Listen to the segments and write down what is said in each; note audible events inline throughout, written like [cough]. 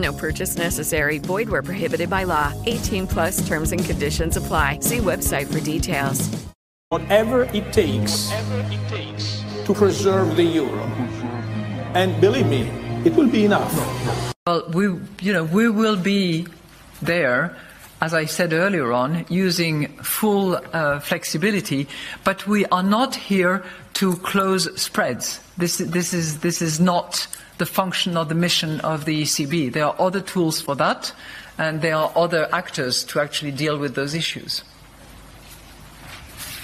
No purchase necessary. Void where prohibited by law. 18 plus terms and conditions apply. See website for details. Whatever it takes Whatever it takes. to preserve the euro. And believe me, it will be enough. Well, we, you know, we will be there, as I said earlier on, using full uh, flexibility, but we are not here to close spreads. This, this, is, this is not the function or the mission of the ECB. There are other tools for that, and there are other actors to actually deal with those issues.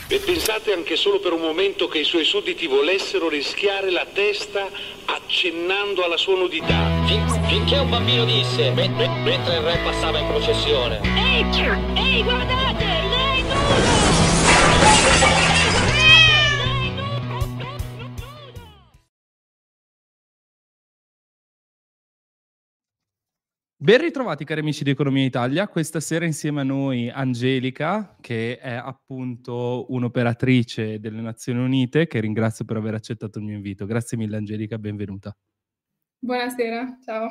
E pensate anche solo per un momento che i suoi sudditi volessero rischiare la testa accennando alla sua nudità. Fin- finché un bambino disse, men- men- mentre il re passava in processione, Ehi, ehi, guardate, lei nudo! Ben ritrovati cari amici di Economia Italia, questa sera insieme a noi Angelica, che è appunto un'operatrice delle Nazioni Unite, che ringrazio per aver accettato il mio invito. Grazie mille Angelica, benvenuta. Buonasera, ciao.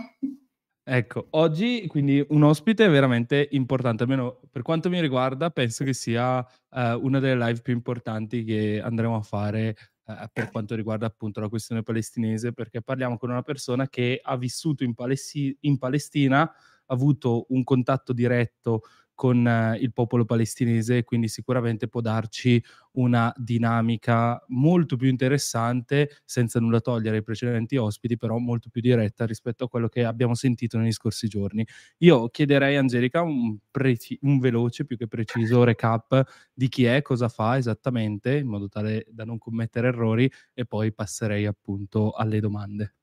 Ecco, oggi quindi un ospite veramente importante, almeno per quanto mi riguarda, penso che sia eh, una delle live più importanti che andremo a fare eh, per quanto riguarda appunto la questione palestinese, perché parliamo con una persona che ha vissuto in, Palessi- in Palestina, ha avuto un contatto diretto con eh, il popolo palestinese quindi sicuramente può darci una dinamica molto più interessante, senza nulla togliere ai precedenti ospiti, però molto più diretta rispetto a quello che abbiamo sentito negli scorsi giorni. Io chiederei a Angelica un, preci- un veloce, più che preciso, recap di chi è, cosa fa esattamente, in modo tale da non commettere errori, e poi passerei appunto alle domande.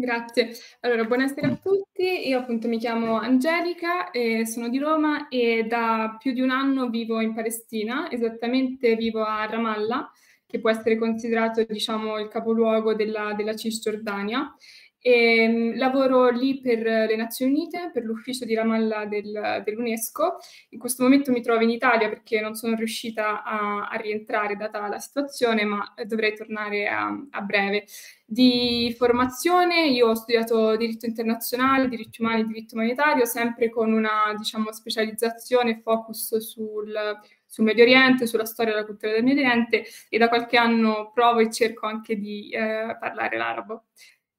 Grazie. Allora, buonasera a tutti. Io appunto mi chiamo Angelica e sono di Roma e da più di un anno vivo in Palestina, esattamente vivo a Ramallah, che può essere considerato, diciamo, il capoluogo della, della Cisgiordania. E, mh, lavoro lì per le Nazioni Unite, per l'ufficio di Ramallah del- dell'UNESCO. In questo momento mi trovo in Italia perché non sono riuscita a, a rientrare data la situazione, ma dovrei tornare a, a breve. Di formazione io ho studiato diritto internazionale, diritti umani, diritto umanitario, sempre con una, diciamo, specializzazione e focus sul, sul Medio Oriente, sulla storia e la cultura del Medio Oriente e da qualche anno provo e cerco anche di eh, parlare l'arabo.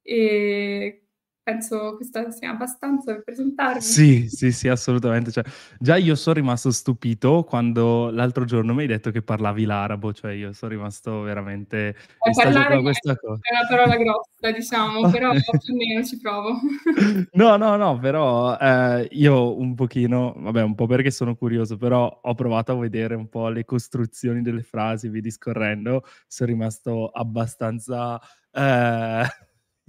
E penso questa sia abbastanza per presentarmi. Sì, sì, sì, assolutamente. Cioè, già io sono rimasto stupito quando l'altro giorno mi hai detto che parlavi l'arabo, cioè io sono rimasto veramente Eh, parlare questa cosa. è una parola grossa, diciamo, [laughs] però più o meno ci provo. [laughs] No, no, no, però eh, io un pochino, vabbè, un po' perché sono curioso, però ho provato a vedere un po' le costruzioni delle frasi, vi discorrendo, sono rimasto abbastanza, eh,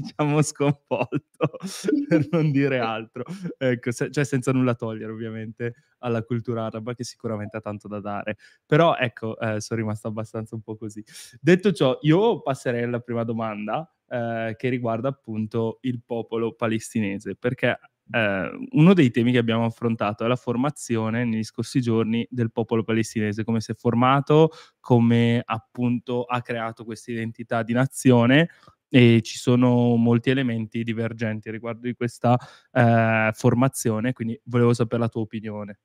diciamo, sconvolto, [laughs] per non dire altro. Ecco, se- cioè senza nulla togliere ovviamente alla cultura araba che sicuramente ha tanto da dare. Però ecco, eh, sono rimasto abbastanza un po' così. Detto ciò, io passerei alla prima domanda eh, che riguarda appunto il popolo palestinese, perché eh, uno dei temi che abbiamo affrontato è la formazione negli scorsi giorni del popolo palestinese, come si è formato, come appunto ha creato questa identità di nazione e ci sono molti elementi divergenti riguardo di questa eh, formazione, quindi volevo sapere la tua opinione.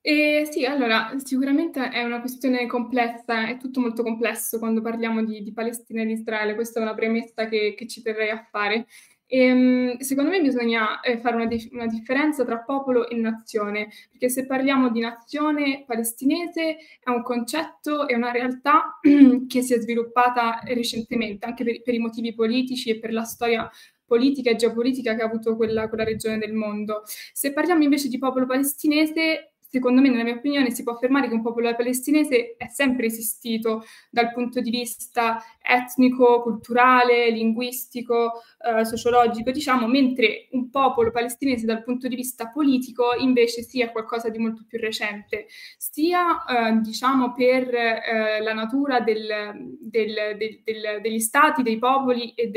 E sì, allora, sicuramente è una questione complessa, è tutto molto complesso quando parliamo di, di Palestina e di Israele, questa è una premessa che, che ci terrei a fare. E, ehm, secondo me bisogna eh, fare una, dif- una, differenza tra popolo e nazione, perché se parliamo di nazione palestinese è un concetto, è una realtà [clears throat] che si è sviluppata recentemente, anche per, per, i motivi politici e per la storia politica e geopolitica che ha avuto quella, quella regione del mondo. Se parliamo invece di popolo palestinese, secondo me, nella mia opinione, si può affermare che un popolo palestinese è sempre esistito dal punto di vista etnico, culturale, linguistico, eh, sociologico, diciamo, mentre un popolo palestinese dal punto di vista politico invece sia qualcosa di molto più recente, sia eh, diciamo per eh, la natura del, del, del, degli stati, dei popoli e,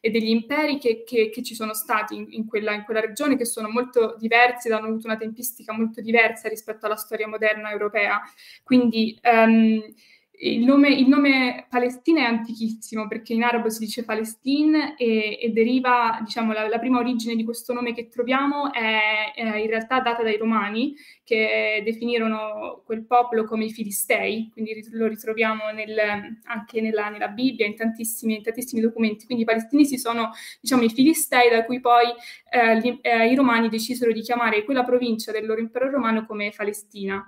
e degli imperi che, che, che, ci sono stati in, in, quella, in quella regione, che sono molto diversi, hanno avuto una tempistica molto diversa rispetto alla storia moderna europea. Quindi um, il nome, il nome, Palestina è antichissimo perché in arabo si dice Palestine e, e deriva, diciamo, la, la, prima origine di questo nome che troviamo è, è, in realtà data dai romani che definirono quel popolo come i Filistei, quindi lo ritroviamo nel, anche nella, nella, Bibbia, in tantissimi, in tantissimi, documenti. Quindi i palestinesi sono, diciamo, i Filistei da cui poi eh, gli, eh, i romani decisero di chiamare quella provincia del loro impero romano come Palestina.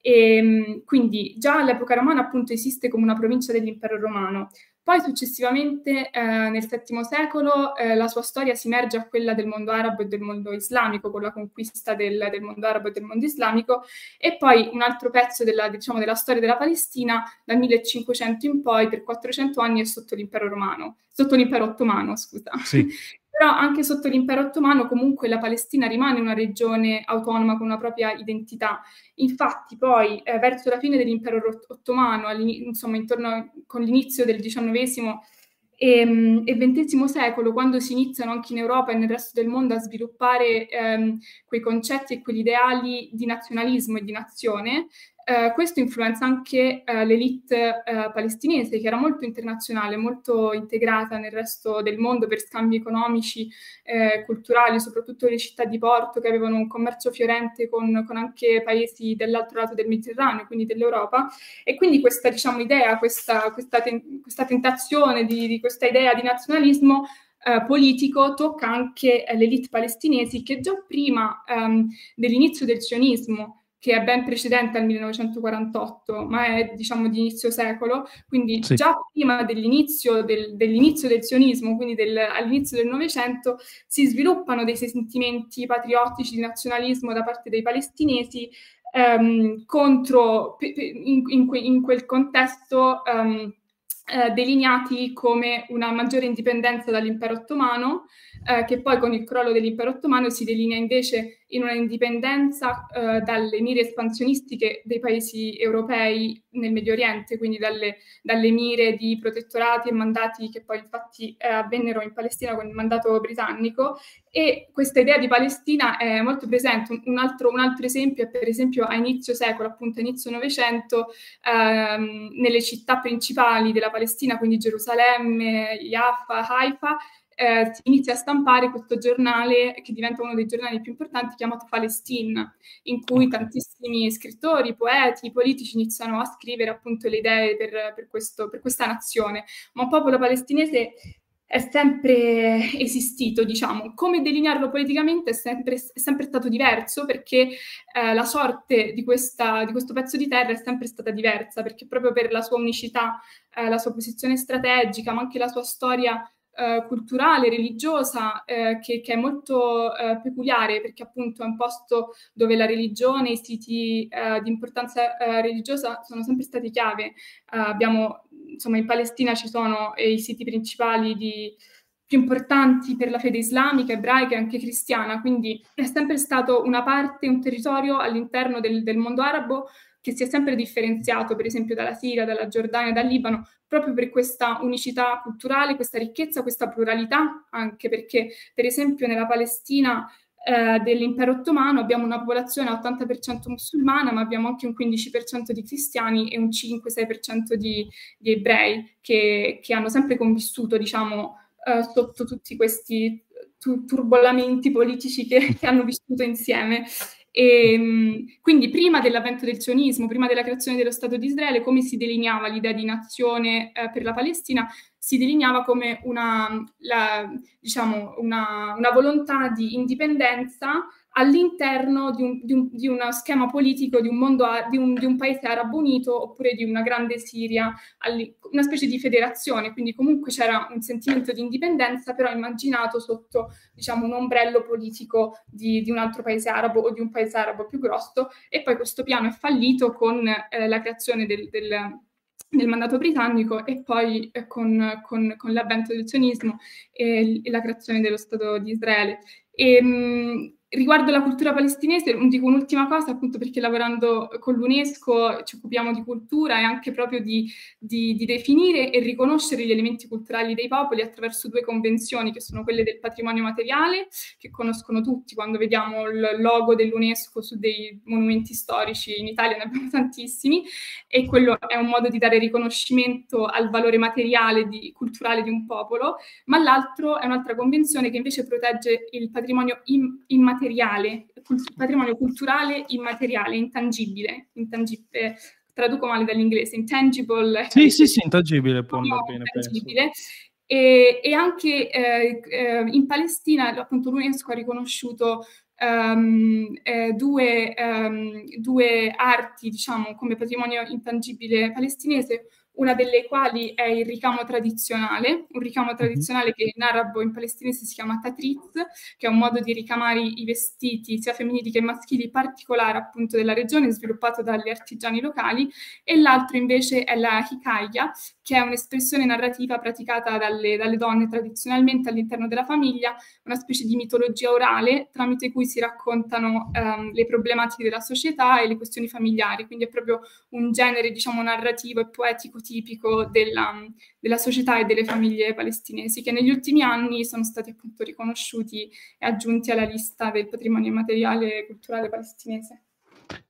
E, ehm, quindi già all'epoca romana appunto esiste come una provincia dell'impero romano. Poi successivamente eh, nel VII secolo eh, la sua storia si merge a quella del mondo arabo e del mondo islamico, con la conquista del, del mondo arabo e del mondo islamico, e poi un altro pezzo della, diciamo, della storia della Palestina dal 1500 in poi, per 400 anni, è sotto l'impero romano, sotto l'impero ottomano, scusa. Sì. [laughs] Però anche sotto l'impero ottomano comunque la Palestina rimane una regione autonoma con una propria identità. Infatti poi eh, verso la fine dell'impero ottomano, insomma intorno con l'inizio del XIX e, e XX secolo, quando si iniziano anche in Europa e nel resto del mondo a sviluppare ehm, quei concetti e quegli ideali di nazionalismo e di nazione, eh, questo influenza anche eh, l'elite eh, palestinese, che era molto internazionale, molto integrata nel resto del mondo per scambi economici, eh, culturali, soprattutto le città di porto che avevano un commercio fiorente con, con anche paesi dell'altro lato del Mediterraneo, quindi dell'Europa. E quindi questa diciamo, idea, questa, questa, ten- questa tentazione di, di questa idea di nazionalismo Uh, politico tocca anche uh, le elite palestinesi che già prima um, dell'inizio del sionismo che è ben precedente al 1948, ma è diciamo di inizio secolo, quindi sì. già prima dell'inizio del, dell'inizio del sionismo, quindi del, all'inizio del Novecento, si sviluppano dei sentimenti patriottici di nazionalismo da parte dei palestinesi ehm, contro, in, in, in, quel contesto ehm, eh, delineati come una maggiore indipendenza dall'impero ottomano, eh, che poi con il crollo dell'impero ottomano si delinea invece in una indipendenza eh, dalle mire espansionistiche dei paesi europei nel Medio Oriente, quindi dalle, dalle mire di protettorati e mandati che poi infatti eh, avvennero in Palestina con il mandato britannico e questa idea di Palestina è molto presente. Un altro, un altro esempio è per esempio a inizio secolo, appunto a inizio Novecento, ehm, nelle città principali della Palestina, quindi Gerusalemme, Jaffa, Haifa, eh, si inizia a stampare questo giornale che diventa uno dei giornali più importanti chiamato Palestine, in cui tantissimi scrittori, poeti, politici iniziano a scrivere appunto le idee per, per, questo, per questa nazione. Ma un popolo palestinese è sempre esistito, diciamo. Come delinearlo politicamente è sempre, è sempre stato diverso perché eh, la sorte di, questa, di, questo pezzo di terra è sempre stata diversa, perché proprio per la sua unicità, eh, la sua posizione strategica, ma anche la sua storia eh, culturale, religiosa, eh, che, che, è molto eh, peculiare perché appunto è un posto dove la religione, i siti eh, di importanza eh, religiosa sono sempre stati chiave. abbiamo, insomma, in Palestina ci sono i siti principali di, più importanti per la fede islamica, ebraica e anche cristiana, quindi è sempre stato una parte, un territorio all'interno del, del mondo arabo che si è sempre differenziato, per esempio, dalla Siria, dalla Giordania, dal Libano, proprio per questa unicità culturale, questa ricchezza, questa pluralità, anche perché, per esempio, nella Palestina eh, dell'impero ottomano abbiamo una popolazione 80% musulmana, ma abbiamo anche un 15% di cristiani e un 5-6% di, di ebrei che, che, hanno sempre convissuto, diciamo, eh, sotto tutti questi turbolamenti politici che, [laughs] che hanno vissuto insieme. E, ehm, quindi prima dell'avvento del sionismo, prima della creazione dello Stato di Israele, come si delineava l'idea di nazione eh, per la Palestina? Si delineava come una, la, diciamo, una, una volontà di indipendenza all'interno di, un, di, un, di, uno schema politico di un, mondo, di, un, di un paese arabo unito oppure di una grande Siria, una specie di federazione, quindi comunque c'era un sentimento di indipendenza, però immaginato sotto diciamo, un ombrello politico di, un altro paese arabo o di un paese arabo più grosso e poi questo piano è fallito con eh, la creazione del, del del mandato britannico e poi eh, con, con, con, l'avvento del sionismo e, e, la creazione dello Stato di Israele. E, mh, Riguardo la cultura palestinese, dico un'ultima cosa, appunto perché lavorando con l'UNESCO ci occupiamo di cultura e anche proprio di, di, di, definire e riconoscere gli elementi culturali dei popoli attraverso due convenzioni, che sono quelle del patrimonio materiale, che conoscono tutti. Quando vediamo il logo dell'UNESCO su dei monumenti storici, in Italia ne abbiamo tantissimi, e quello è un modo di dare riconoscimento al valore materiale, di, culturale di un popolo, ma l'altro è un'altra convenzione che invece protegge il patrimonio immateriale immateriale, patrimonio culturale immateriale, intangibile, intangibile traduco male dall'inglese, intangible. Sì, sì, sì, intangibile può andare bene. Intangibile. E, e, anche eh, eh, in Palestina, appunto, l'UNESCO ha riconosciuto um, eh, due, um, due, arti, diciamo, come patrimonio intangibile palestinese, una delle quali è il ricamo tradizionale, un ricamo mhm. tradizionale che in arabo e in palestinese si chiama tatriz, che è un modo di ricamare i vestiti sia femminili che maschili particolare appunto della regione, sviluppato dagli artigiani locali, e l'altro invece è la hikaya, che è un'espressione narrativa praticata dalle, dalle donne tradizionalmente all'interno della famiglia, una specie di mitologia orale tramite cui si raccontano um, le problematiche della società e le questioni familiari, quindi è proprio un genere diciamo narrativo e poetico tipico della, della, società e delle famiglie palestinesi, che negli ultimi anni sono stati appunto riconosciuti e aggiunti alla lista del patrimonio immateriale e culturale palestinese.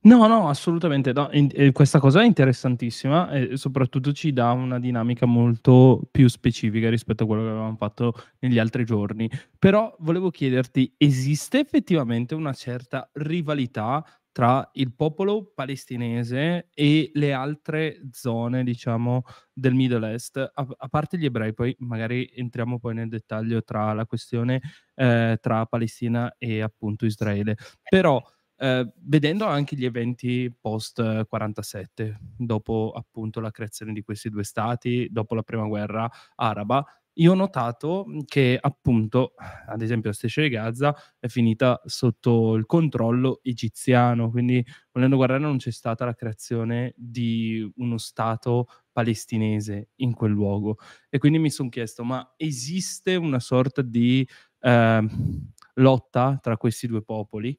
No, no, assolutamente no. Eh, questa cosa è interessantissima e soprattutto ci dà una dinamica molto più specifica rispetto a quello che avevamo fatto negli altri giorni. Però volevo chiederti, esiste effettivamente una certa rivalità tra il popolo palestinese e le altre zone, diciamo, del Middle East, a, a parte gli ebrei, poi magari entriamo poi nel dettaglio tra la questione eh, tra Palestina e appunto Israele. Però eh, vedendo anche gli eventi post 47, dopo appunto la creazione di questi due stati, dopo la prima guerra araba, io ho notato che appunto, ad esempio, la striscia di Gaza è finita sotto il controllo egiziano, quindi volendo guardare non c'è stata la creazione di uno Stato palestinese in quel luogo. E quindi mi sono chiesto, ma esiste una sorta di eh, lotta tra questi due popoli?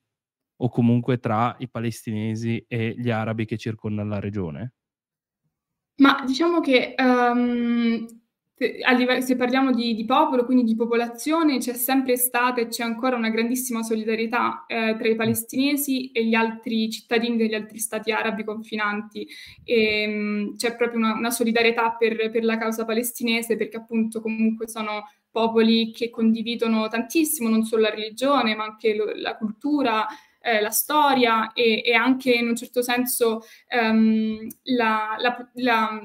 O comunque tra i palestinesi e gli arabi che circondano la regione? Ma diciamo che um, se parliamo di, di, popolo, quindi di popolazione, c'è sempre stata e c'è ancora una grandissima solidarietà eh, tra i palestinesi e gli altri cittadini degli altri stati arabi confinanti. E, ehm, mh, c'è proprio una, una solidarietà per, per, la causa palestinese perché appunto comunque sono popoli che condividono tantissimo non solo la religione ma anche lo, la cultura, eh, la storia e, e, anche in un certo senso um, la, la, la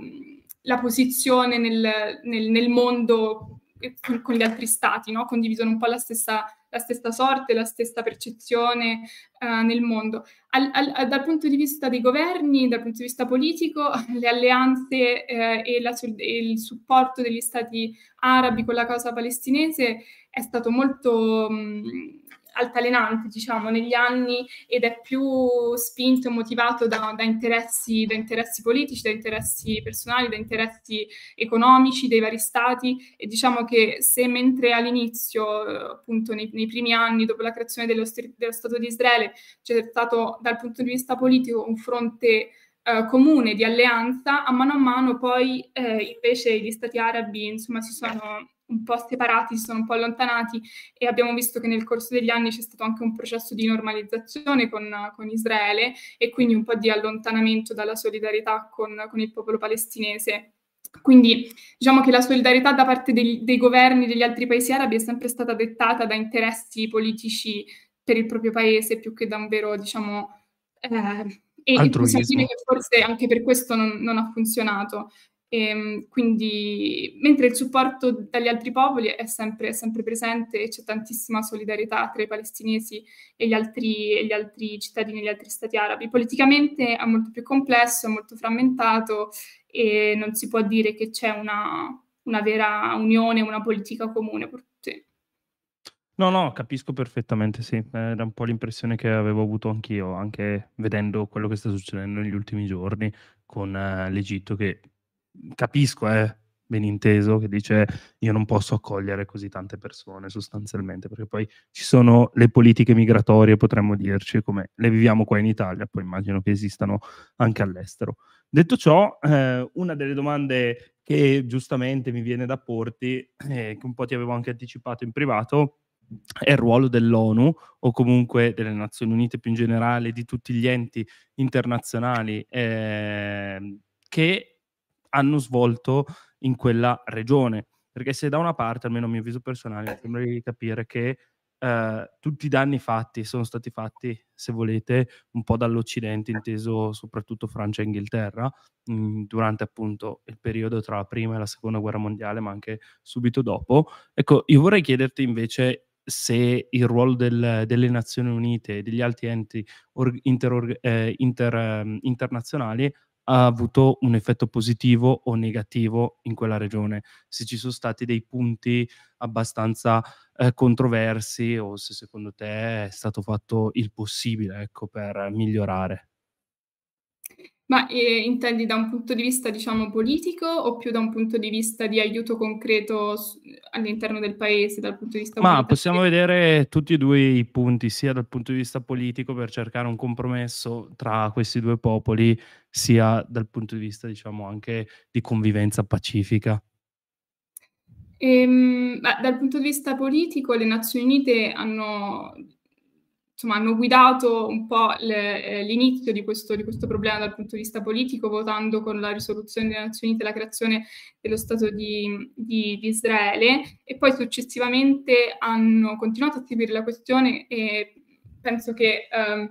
la posizione nel, nel, nel mondo con, con, gli altri stati, no? condividono un po' la stessa, la stessa sorte, la stessa percezione uh, nel mondo. Al, al, dal punto di vista dei governi, dal punto di vista politico, [laughs] le alleanze eh, e, la, e, il supporto degli stati arabi con la causa palestinese è stato molto... Mh, altalenante, diciamo, negli anni ed è più spinto e motivato da, da, interessi, da interessi politici, da interessi personali, da interessi economici dei vari stati. E diciamo che se mentre all'inizio, appunto nei, nei primi anni dopo la creazione dello, dello Stato di Israele, c'è stato dal punto di vista politico un fronte Uh, comune di alleanza, a mano a mano poi eh, invece gli stati arabi insomma si sono un po' separati, si sono un po' allontanati e abbiamo visto che nel corso degli anni c'è stato anche un processo di normalizzazione con, con Israele e quindi un po' di allontanamento dalla solidarietà con, con il popolo palestinese. Quindi diciamo che la solidarietà da parte dei, dei governi degli altri paesi arabi è sempre stata dettata da interessi politici per il proprio paese più che da un vero, diciamo, eh, e possiamo dire che forse anche per questo non, non ha funzionato. E, ehm, quindi, mentre il supporto dagli altri popoli è sempre, sempre presente e c'è tantissima solidarietà tra i palestinesi e gli, altri, e gli altri cittadini degli altri stati arabi. Politicamente è molto più complesso, è molto frammentato e non si può dire che c'è una, una vera unione, una politica comune. Sì. No, no, capisco perfettamente, sì. Era un po' l'impressione che avevo avuto anch'io, anche vedendo quello che sta succedendo negli ultimi giorni con eh, l'Egitto, che capisco, eh, ben inteso, che dice io non posso accogliere così tante persone sostanzialmente, perché poi ci sono le politiche migratorie, potremmo dirci, come le viviamo qua in Italia, poi immagino che esistano anche all'estero. Detto ciò, eh, una delle domande che giustamente mi viene da porti, eh, che un po' ti avevo anche anticipato in privato, è il ruolo dell'ONU o comunque delle Nazioni Unite più in generale, di tutti gli enti internazionali eh, che hanno svolto in quella regione. Perché se da una parte, almeno a mio avviso personale, sembra di capire che eh, tutti i danni fatti sono stati fatti, se volete, un po' dall'Occidente, inteso soprattutto Francia e Inghilterra, mh, mm, durante appunto il periodo tra la prima e la seconda guerra mondiale, ma anche subito dopo. Ecco, io vorrei chiederti invece se il ruolo del, delle Nazioni Unite e degli altri enti or, inter, eh, inter, eh, internazionali ha avuto un effetto positivo o negativo in quella regione, se ci sono stati dei punti abbastanza eh, controversi o se secondo te è stato fatto il possibile ecco, per migliorare. Ma eh, intendi da un punto di vista, diciamo, politico o più da un punto di vista di aiuto concreto s- all'interno del paese, dal punto di vista Ma possiamo vedere tutti e due i punti, sia dal punto di vista politico per cercare un compromesso tra questi due popoli, sia dal punto di vista, diciamo, anche di convivenza pacifica. Ehm, beh, dal punto di vista politico, le Nazioni Unite hanno insomma, hanno guidato un po' le, eh, l'inizio di questo, di questo, problema dal punto di vista politico, votando con la risoluzione delle Nazioni Unite la creazione dello Stato di, di, di Israele. E poi successivamente hanno continuato a seguire la questione e penso che eh,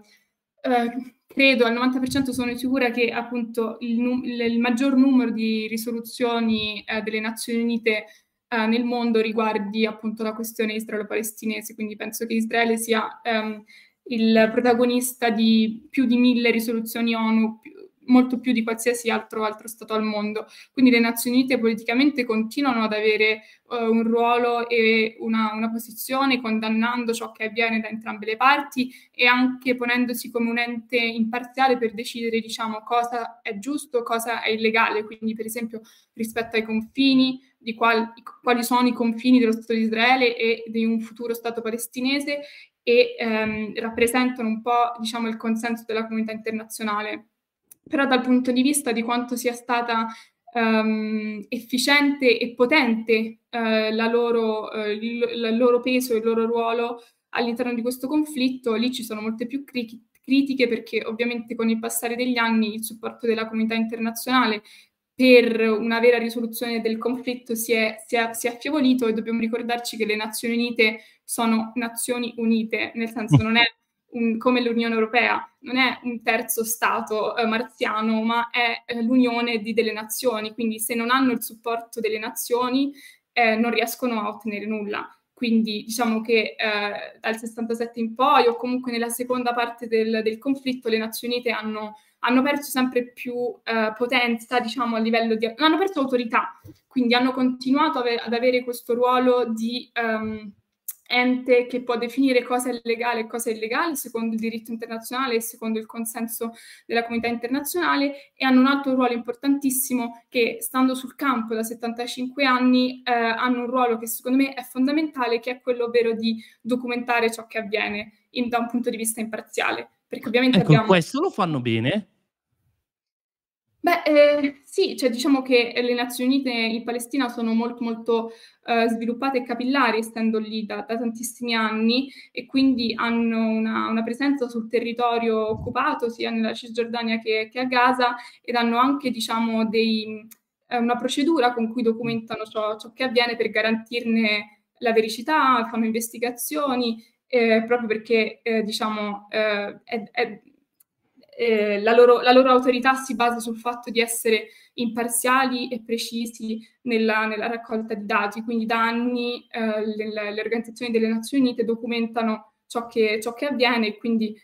eh, credo al 90% sono sicura che appunto il, il, il maggior numero di risoluzioni eh, delle Nazioni Unite eh, nel mondo riguardi appunto la questione israelo-palestinese, quindi penso che Israele sia ehm, il protagonista di più di mille risoluzioni ONU, più, molto più di qualsiasi altro, altro, Stato al mondo. Quindi le Nazioni Unite politicamente continuano ad avere uh, un ruolo e una, una, posizione condannando ciò che avviene da entrambe le parti e anche ponendosi come un ente imparziale per decidere diciamo, cosa è giusto, cosa è illegale. Quindi per esempio rispetto ai confini, di qual, quali sono i confini dello Stato di Israele e di un futuro Stato palestinese e ehm, rappresentano un po' diciamo, il consenso della comunità internazionale. Però dal punto di vista di quanto sia stata ehm, efficiente e potente eh, la loro, eh, il, il, loro peso e il loro ruolo all'interno di questo conflitto, lì ci sono molte più cri- critiche perché ovviamente con il passare degli anni il supporto della comunità internazionale per una vera risoluzione del conflitto si è, si, è, si è, affievolito e dobbiamo ricordarci che le Nazioni Unite sono Nazioni Unite, nel senso non è un, come l'Unione Europea, non è un terzo Stato eh, marziano, ma è eh, l'unione di delle nazioni, quindi se non hanno il supporto delle nazioni eh, non riescono a ottenere nulla. Quindi diciamo che eh, dal 67 in poi o comunque nella seconda parte del, del conflitto le Nazioni Unite hanno hanno perso sempre più eh, potenza, diciamo, a livello di... hanno perso autorità, quindi hanno continuato ad avere questo ruolo di um, ente che può definire cosa è legale e cosa è illegale secondo il diritto internazionale e secondo il consenso della comunità internazionale e hanno un altro ruolo importantissimo che stando sul campo da 75 anni eh, hanno un ruolo che secondo me è fondamentale che è quello ovvero di documentare ciò che avviene in, da un punto di vista imparziale perché ovviamente ecco, abbiamo... questo lo fanno bene Beh, eh, sì, cioè diciamo che le Nazioni Unite in Palestina sono molto molto eh, sviluppate e capillari, essendo lì da, da, tantissimi anni e quindi hanno una, una, presenza sul territorio occupato, sia nella Cisgiordania che, che a Gaza, ed hanno anche, diciamo, dei, eh, una procedura con cui documentano ciò, ciò che avviene per garantirne la vericità, fanno investigazioni eh, proprio perché eh, diciamo, eh, è, è, eh, la, loro, la, loro, autorità si basa sul fatto di essere imparziali e precisi nella, nella raccolta di dati, quindi da anni eh, le, le, organizzazioni delle Nazioni Unite documentano ciò che, ciò che avviene e quindi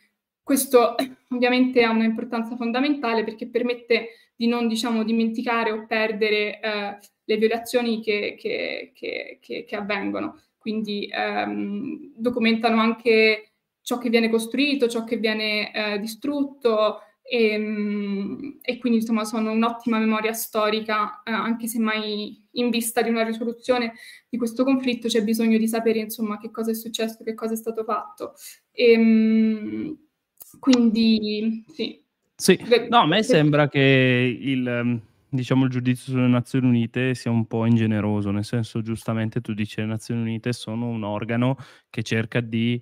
questo [coughs] ovviamente ha un'importanza fondamentale perché permette di non diciamo, dimenticare o perdere eh, le violazioni che, che, che, avvengono. Quindi ehm, documentano anche ciò che viene costruito, ciò che viene eh, distrutto e, ehm, e, quindi insomma sono un'ottima memoria storica, eh, anche se mai in vista di una risoluzione di questo conflitto c'è bisogno di sapere insomma che cosa è successo, che cosa è stato fatto. E, ehm, quindi sì. Sì, no, a me sembra che il, diciamo, il giudizio sulle Nazioni Unite sia un po' ingeneroso, nel senso giustamente tu dici le Nazioni Unite sono un organo che cerca di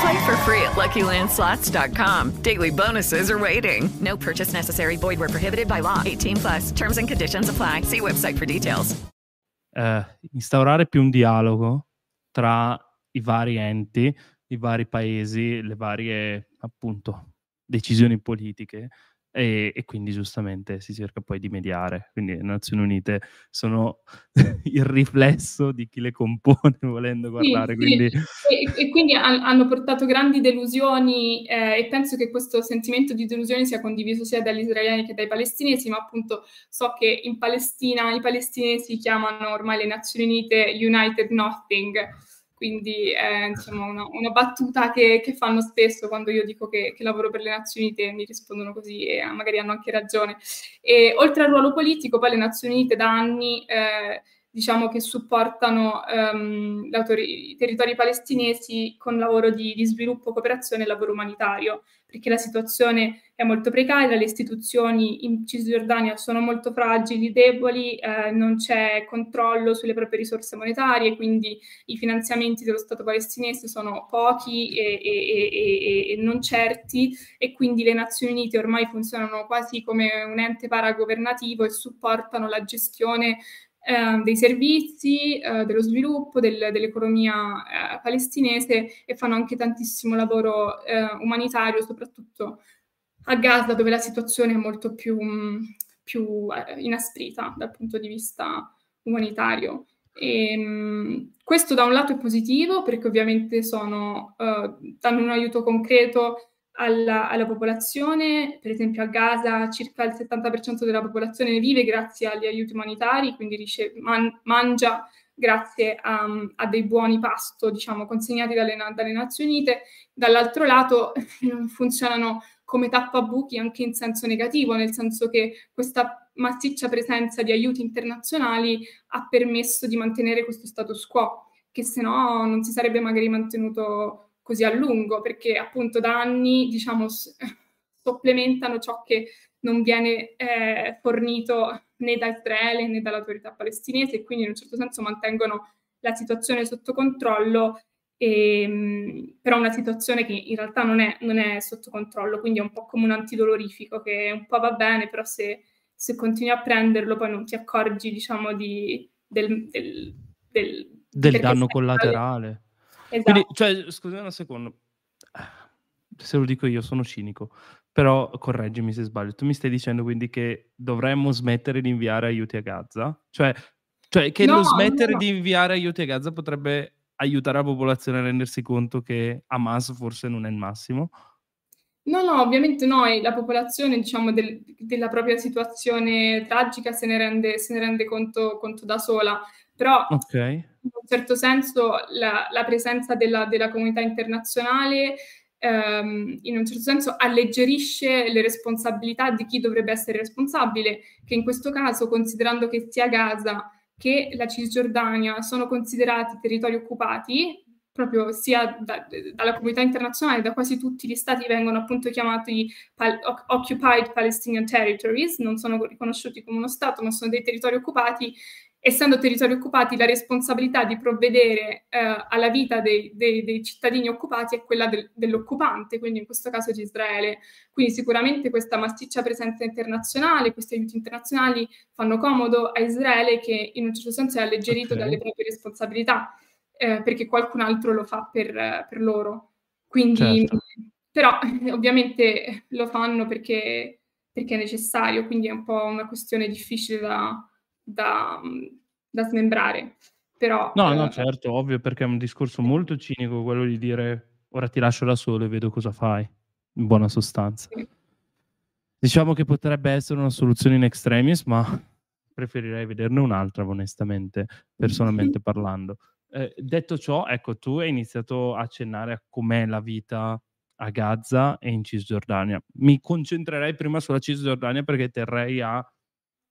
Play for free at LuckyLandSlots.com. Daily bonuses are waiting. No purchase necessary. Void where prohibited by law. 18 plus. Terms and conditions apply. See website for details. Uh, instaurare più un dialogo tra i vari enti, i vari paesi, le varie appunto decisioni politiche e, e, quindi giustamente si cerca poi di mediare. Quindi le Nazioni Unite sono [laughs] il riflesso di chi le compone, [laughs] volendo guardare. Sì, quindi... Sì. E, e, quindi hanno portato grandi delusioni eh, e penso che questo sentimento di delusione sia condiviso sia dagli israeliani che dai palestinesi, ma appunto so che in Palestina i palestinesi chiamano ormai le Nazioni Unite United Nothing quindi è insomma, una, una, battuta che, che, fanno spesso quando io dico che, che, lavoro per le Nazioni Unite, mi rispondono così e magari hanno anche ragione. E oltre al ruolo politico, poi le Nazioni Unite da anni eh, diciamo che supportano um, i territori palestinesi con lavoro di, di sviluppo, cooperazione e lavoro umanitario, perché la situazione è molto precaria, le istituzioni in Cisgiordania sono molto fragili, deboli, eh, non c'è controllo sulle proprie risorse monetarie, quindi i finanziamenti dello Stato palestinese sono pochi e, e, e, e non certi e quindi le Nazioni Unite ormai funzionano quasi come un ente paragovernativo e supportano la gestione eh, dei servizi, eh, dello sviluppo, del, dell'economia eh, palestinese e fanno anche tantissimo lavoro eh, umanitario, soprattutto a Gaza dove la situazione è molto più, più eh, inasprita dal punto di vista umanitario. E, mh, questo da un lato è positivo perché ovviamente sono, uh, danno un aiuto concreto alla, alla, popolazione, per esempio a Gaza circa il 70% della popolazione vive grazie agli aiuti umanitari, quindi riceve, man, mangia grazie a, a, dei buoni pasto, diciamo, consegnati dalle, dalle Nazioni Unite. Dall'altro lato [laughs] funzionano come tappabuchi anche in senso negativo, nel senso che questa massiccia presenza di aiuti internazionali ha permesso di mantenere questo status quo, che se no non si sarebbe magari mantenuto così a lungo, perché appunto da anni, diciamo, [laughs] supplementano ciò che non viene eh, fornito né da Israele né dall'autorità palestinese e quindi in un certo senso mantengono la situazione sotto controllo, e, ehm, però una situazione che in realtà non è, non è, sotto controllo, quindi è un po' come un antidolorifico che un po' va bene, però se, se continui a prenderlo poi non ti accorgi, diciamo, di, del, del, del, del danno collaterale. Esatto. Quindi, cioè, scusate un secondo, se lo dico io sono cinico, però correggimi se sbaglio. Tu mi stai dicendo quindi che dovremmo smettere di inviare aiuti a Gaza? Cioè, cioè che no, lo smettere no. di inviare aiuti a Gaza potrebbe aiutare la popolazione a rendersi conto che Hamas forse non è il massimo? No, no, ovviamente no, e la popolazione, diciamo, del- della propria situazione tragica se ne rende, se ne rende conto, conto da sola, però Ok. in un certo senso la, la presenza della, della comunità internazionale ehm, in un certo senso alleggerisce le responsabilità di chi dovrebbe essere responsabile, che in questo caso, considerando che sia Gaza che la Cisgiordania sono considerati territori occupati, proprio sia da, dalla comunità internazionale, da quasi tutti gli stati vengono appunto chiamati pal- Occupied Palestinian Territories, non sono riconosciuti come uno Stato, ma sono dei territori occupati. Essendo territori occupati, la responsabilità di provvedere eh, alla vita dei, dei, dei, cittadini occupati è quella del, dell'occupante, quindi in questo caso di Israele. Quindi sicuramente questa massiccia presenza internazionale, questi aiuti internazionali fanno comodo a Israele che in un certo senso è alleggerito okay. dalle proprie responsabilità eh, perché qualcun altro lo fa per, per loro. Quindi, certo. però [laughs] ovviamente lo fanno perché, perché, è necessario, quindi è un po' una questione difficile da, da, da smembrare. Però, no, eh, no, certo, ovvio, perché è un discorso molto cinico quello di dire ora ti lascio da solo e vedo cosa fai, in buona sostanza. Sì. Diciamo che potrebbe essere una soluzione in extremis, ma preferirei vederne un'altra, onestamente, personalmente [laughs] parlando. Eh, detto ciò, ecco, tu hai iniziato a accennare a com'è la vita a Gaza e in Cisgiordania. Mi concentrerei prima sulla Cisgiordania perché terrei a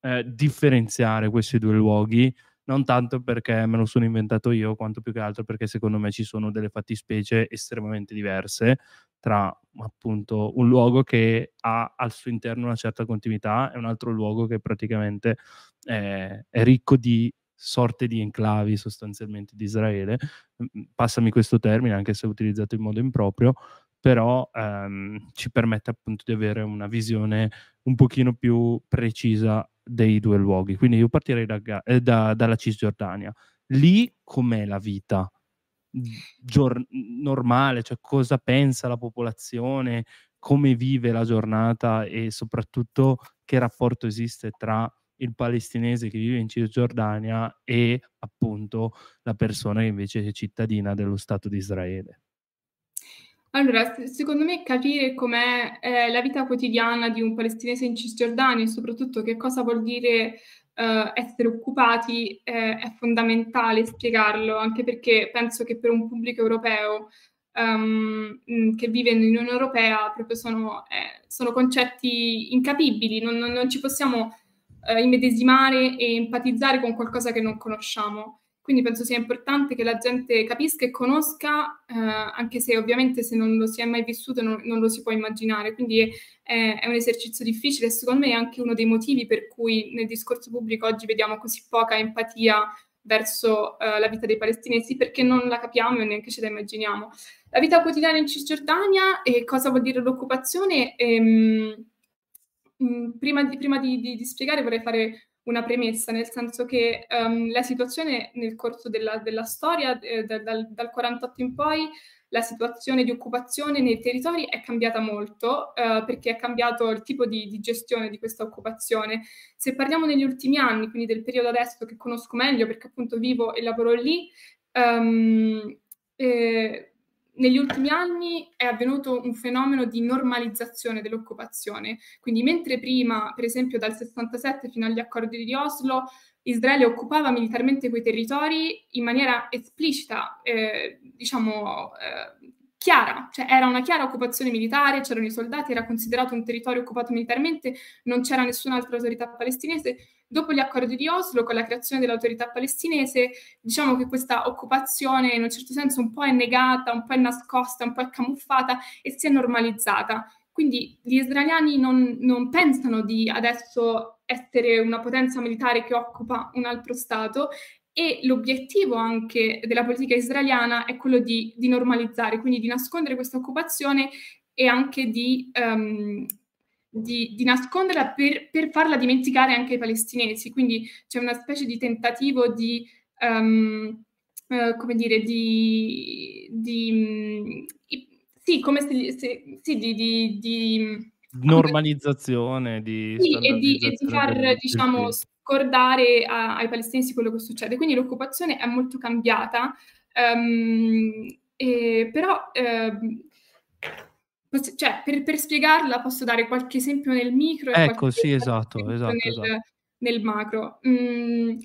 eh, differenziare questi due luoghi, non tanto perché me lo sono inventato io, quanto più che altro perché secondo me ci sono delle fattispecie estremamente diverse tra appunto un luogo che ha al suo interno una certa continuità e un altro luogo che praticamente è, è ricco di sorte di enclavi sostanzialmente di Israele. Passami questo termine, anche se utilizzato in modo improprio, però ehm, ci permette appunto di avere una visione un pochino più precisa dei due luoghi. Quindi io partirei da, eh, da, dalla Cisgiordania. Lì com'è la vita? Gior- normale, cioè cosa pensa la popolazione, come vive la giornata e soprattutto che rapporto esiste tra il palestinese che vive in Cisgiordania e appunto la persona che invece è cittadina dello Stato di Israele. Allora, secondo me capire com'è eh, la vita quotidiana di un palestinese in Cisgiordania e soprattutto che cosa vuol dire eh, essere occupati eh, è fondamentale spiegarlo, anche perché penso che per un pubblico europeo um, che vive nell'Unione Europea proprio sono, eh, sono concetti incapibili, non, non, non ci possiamo eh, immedesimare e empatizzare con qualcosa che non conosciamo. Quindi penso sia importante che la gente capisca e conosca, eh, anche se ovviamente se non lo si è mai vissuto non, non lo si può immaginare. Quindi è, è, un esercizio difficile secondo me è anche uno dei motivi per cui nel discorso pubblico oggi vediamo così poca empatia verso uh, la vita dei palestinesi perché non la capiamo e neanche ce la immaginiamo. La vita quotidiana in Cisgiordania e cosa vuol dire l'occupazione? Ehm, Mm, prima, di, prima di, di, di, spiegare vorrei fare una premessa, nel senso che um, la situazione nel corso della, della storia, eh, da, dal, dal 48 in poi, la situazione di occupazione nei territori è cambiata molto uh, perché è cambiato il tipo di, di, gestione di questa occupazione. Se parliamo negli ultimi anni, quindi del periodo adesso che conosco meglio perché appunto vivo e lavoro lì, um, eh, negli ultimi anni è avvenuto un fenomeno di normalizzazione dell'occupazione. Quindi mentre prima, per esempio dal 67 fino agli accordi di Oslo, Israele occupava militarmente quei territori in maniera esplicita, eh, diciamo, eh, chiara, cioè era una chiara occupazione militare, c'erano i soldati, era considerato un territorio occupato militarmente, non c'era nessun'altra autorità palestinese. Dopo gli accordi di Oslo, con la creazione dell'autorità palestinese, diciamo che questa occupazione in un certo senso un po' è negata, un po' è nascosta, un po' è camuffata e si è normalizzata. Quindi gli israeliani non, non pensano di adesso essere una potenza militare che occupa un altro Stato e l'obiettivo anche della politica israeliana è quello di, di normalizzare, quindi di nascondere questa occupazione e anche di, um, di, di nasconderla per, per, farla dimenticare anche ai palestinesi. Quindi c'è una specie di tentativo di, um, uh, come dire, di, di sì, come se, se sì, di, di, di normalizzazione di sì, e di, e di far diciamo scordare a, ai palestinesi quello che succede. Quindi l'occupazione è molto cambiata, um, e, però cioè, per, per, spiegarla posso dare qualche esempio nel micro e ecco, sì, esatto, esatto, nel, esatto. nel macro. Mm,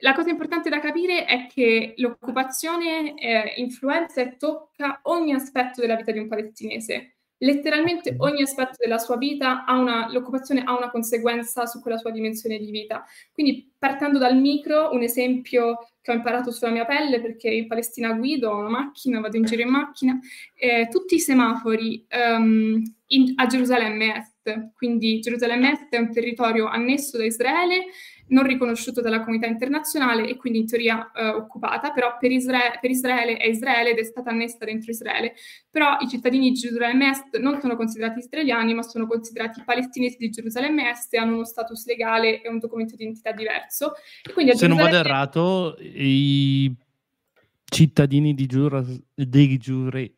la cosa importante da capire è che l'occupazione eh, influenza e tocca ogni aspetto della vita di un palestinese. Letteralmente ogni aspetto della sua vita ha una, l'occupazione ha una conseguenza su quella sua dimensione di vita. Quindi partendo dal micro, un esempio che ho imparato sulla mia pelle perché in Palestina guido, ho una macchina, vado in giro in macchina, eh, tutti i semafori um, in, a Gerusalemme Est, quindi Gerusalemme Est è un territorio annesso da Israele non riconosciuto dalla comunità internazionale e quindi in teoria eh, occupata, però per, Isra- per, Israele è Israele ed è stata annessa dentro Israele. Però i cittadini di Gerusalemme Est non sono considerati israeliani, ma sono considerati palestinesi di Gerusalemme Est e hanno uno status legale e un documento di identità diverso. Se Gerusalemme... non vado errato, i cittadini di Giur- di Giure...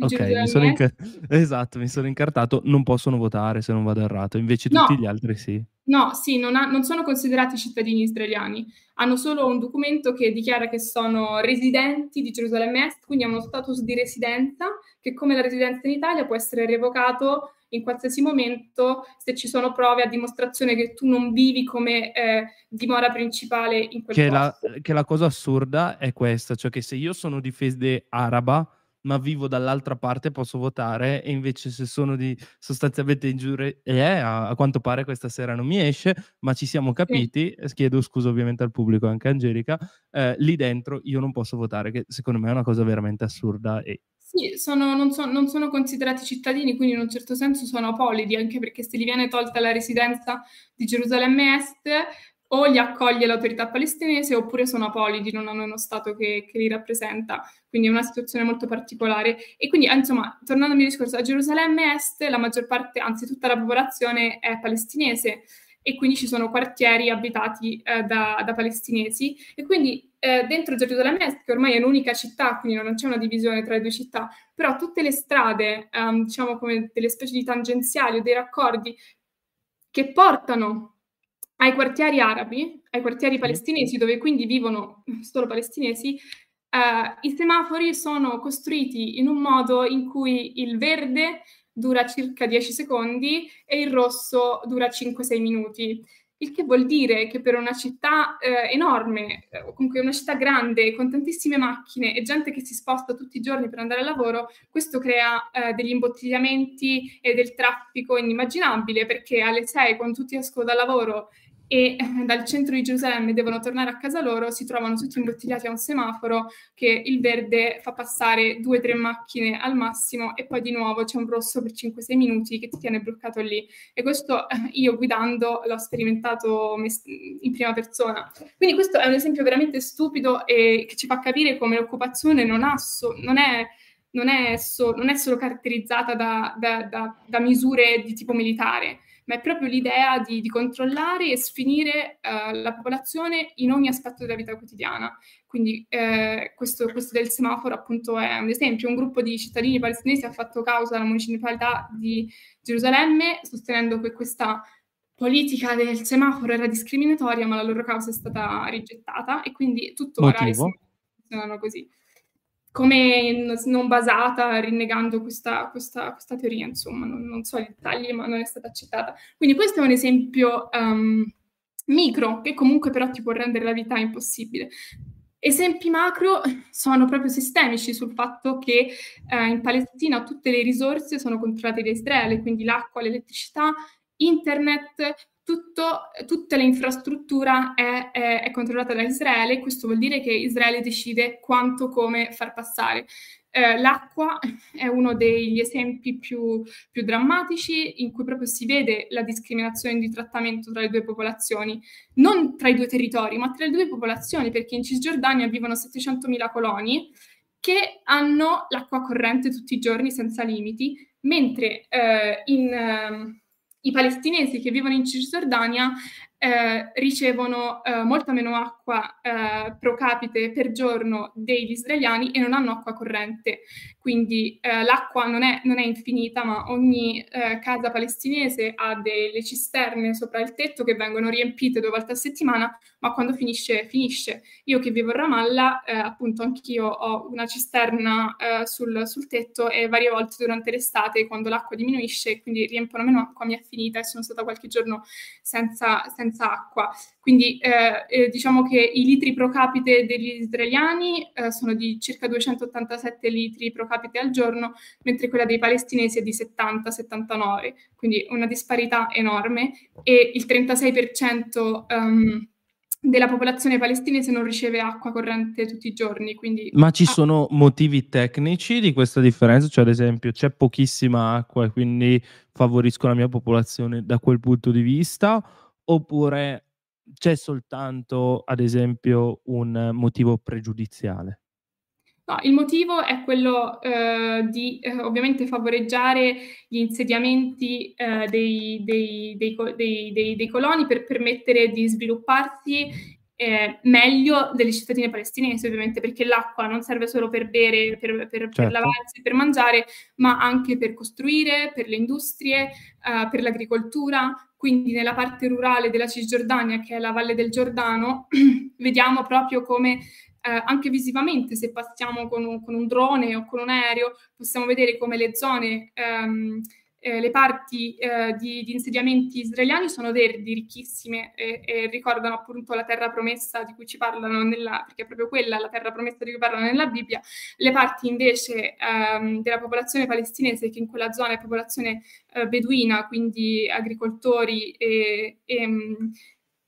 Ok, mi sono inca- [laughs] esatto, mi sono incartato, non possono votare se non vado errato, invece tutti no. gli altri sì. No, sì, non, ha, non, sono considerati cittadini israeliani, hanno solo un documento che dichiara che sono residenti di Gerusalemme Est, quindi hanno uno status di residenza che come la residenza in Italia può essere revocato in qualsiasi momento se ci sono prove a dimostrazione che tu non vivi come eh, dimora principale in quel che. La, che la cosa assurda è questa, cioè che se io sono di fede araba ma vivo dall'altra parte posso votare e invece se sono di sostanzialmente ingiure eh, a, a, quanto pare questa sera non mi esce ma ci siamo capiti sì. chiedo scusa ovviamente al pubblico anche Angelica eh, lì dentro io non posso votare che secondo me è una cosa veramente assurda e sì, sono, non, so, non, sono considerati cittadini, quindi in un certo senso sono apolidi, anche perché se gli viene tolta la residenza di Gerusalemme Est, o li accoglie l'autorità palestinese oppure sono apolidi, non hanno uno Stato che, che, li rappresenta, quindi è una situazione molto particolare. E quindi, insomma, tornando al mio discorso, a Gerusalemme Est la maggior parte, anzi tutta la popolazione è palestinese e quindi ci sono quartieri abitati eh, da, da, palestinesi e quindi eh, dentro Gerusalemme Est, che ormai è un'unica città, quindi non c'è una divisione tra le due città, però tutte le strade, um, diciamo come delle specie di tangenziali o dei raccordi che portano ai quartieri arabi, ai quartieri palestinesi, dove quindi vivono [laughs] solo palestinesi, eh, i semafori sono costruiti in un modo in cui il verde dura circa 10 secondi e il rosso dura 5-6 minuti. Il che vuol dire che per una città eh, enorme, eh, o comunque una città grande, con tantissime macchine e gente che si sposta tutti i giorni per andare al lavoro, questo crea eh, degli imbottigliamenti e del traffico inimmaginabile, perché alle 6, quando tutti escono dal lavoro e eh, dal centro di Gerusalemme devono tornare a casa loro, si trovano tutti imbottigliati a un semaforo che il verde fa passare due o tre macchine al massimo e poi di nuovo c'è un rosso per 5-6 minuti che ti tiene bloccato lì. E questo eh, io guidando l'ho sperimentato in prima persona. Quindi questo è un esempio veramente stupido e che ci fa capire come l'occupazione non, ha so, non è non è, so, non è, solo caratterizzata da, da, da, da, misure di tipo militare, ma è proprio l'idea di, di controllare e sfinire uh, la popolazione in ogni aspetto della vita quotidiana. Quindi eh, questo, questo, del semaforo appunto è un esempio. Un gruppo di cittadini palestinesi ha fatto causa alla municipalità di Gerusalemme sostenendo che questa politica del semaforo era discriminatoria, ma la loro causa è stata rigettata e quindi tuttora funzionano così come non basata, rinnegando questa, questa, questa teoria, insomma, non, non, so i dettagli, ma non è stata accettata. Quindi questo è un esempio um, micro, che comunque però ti può rendere la vita impossibile. Esempi macro sono proprio sistemici sul fatto che eh, in Palestina tutte le risorse sono controllate da Israele, quindi l'acqua, l'elettricità, internet, tutto, tutta l'infrastruttura è, è, è, controllata da Israele, questo vuol dire che Israele decide quanto, come far passare. Eh, l'acqua è uno degli esempi più, più, drammatici in cui proprio si vede la discriminazione di trattamento tra le due popolazioni, non tra i due territori, ma tra le due popolazioni, perché in Cisgiordania vivono 700.000 coloni che hanno l'acqua corrente tutti i giorni senza limiti, mentre eh, in... Eh, i palestinesi che vivono in Cisgiordania eh, ricevono eh, molta meno acqua acqua eh, pro capite per giorno degli israeliani e non hanno acqua corrente. Quindi eh, l'acqua non è, non è, infinita, ma ogni eh, casa palestinese ha delle cisterne sopra il tetto che vengono riempite due volte a settimana, ma quando finisce, finisce. Io che vivo a Ramallah, eh, appunto anch'io ho una cisterna eh, sul, sul, tetto e varie volte durante l'estate, quando l'acqua diminuisce, quindi riempono meno acqua, mi è finita e sono stata qualche giorno senza, senza acqua. Quindi eh, diciamo che i litri pro capite degli israeliani sono di circa 287 litri pro capite al giorno, mentre quella dei palestinesi è di 70-79, quindi una disparità enorme e il 36% um, ehm, della popolazione palestinese non riceve acqua corrente tutti i giorni. Quindi... Ma ci sono motivi tecnici di questa differenza? Cioè, ad esempio, c'è pochissima acqua e quindi favorisco la mia popolazione da quel punto di vista? Oppure c'è soltanto, ad esempio, un motivo pregiudiziale? No, il motivo è quello eh, di eh, ovviamente favoreggiare gli insediamenti eh, dei, dei, dei, dei, coloni per permettere di svilupparsi eh, meglio delle cittadine palestinesi, ovviamente, perché l'acqua non serve solo per bere, per, per, certo. per lavarsi, per mangiare, ma anche per costruire, per le industrie, eh, per l'agricoltura. Quindi nella parte rurale della Cisgiordania, che è la Valle del Giordano, [clears throat] vediamo proprio come eh, anche visivamente, se passiamo con un, con un, drone o con un aereo, possiamo vedere come le zone, ehm, eh, le parti eh, di, di, insediamenti israeliani sono verdi, ricchissime e, e, ricordano appunto la terra promessa di cui ci parlano, nella, perché è proprio quella la terra promessa di cui parlano nella Bibbia. Le parti invece ehm, della popolazione palestinese, che in quella zona è popolazione eh, beduina, quindi agricoltori e, e,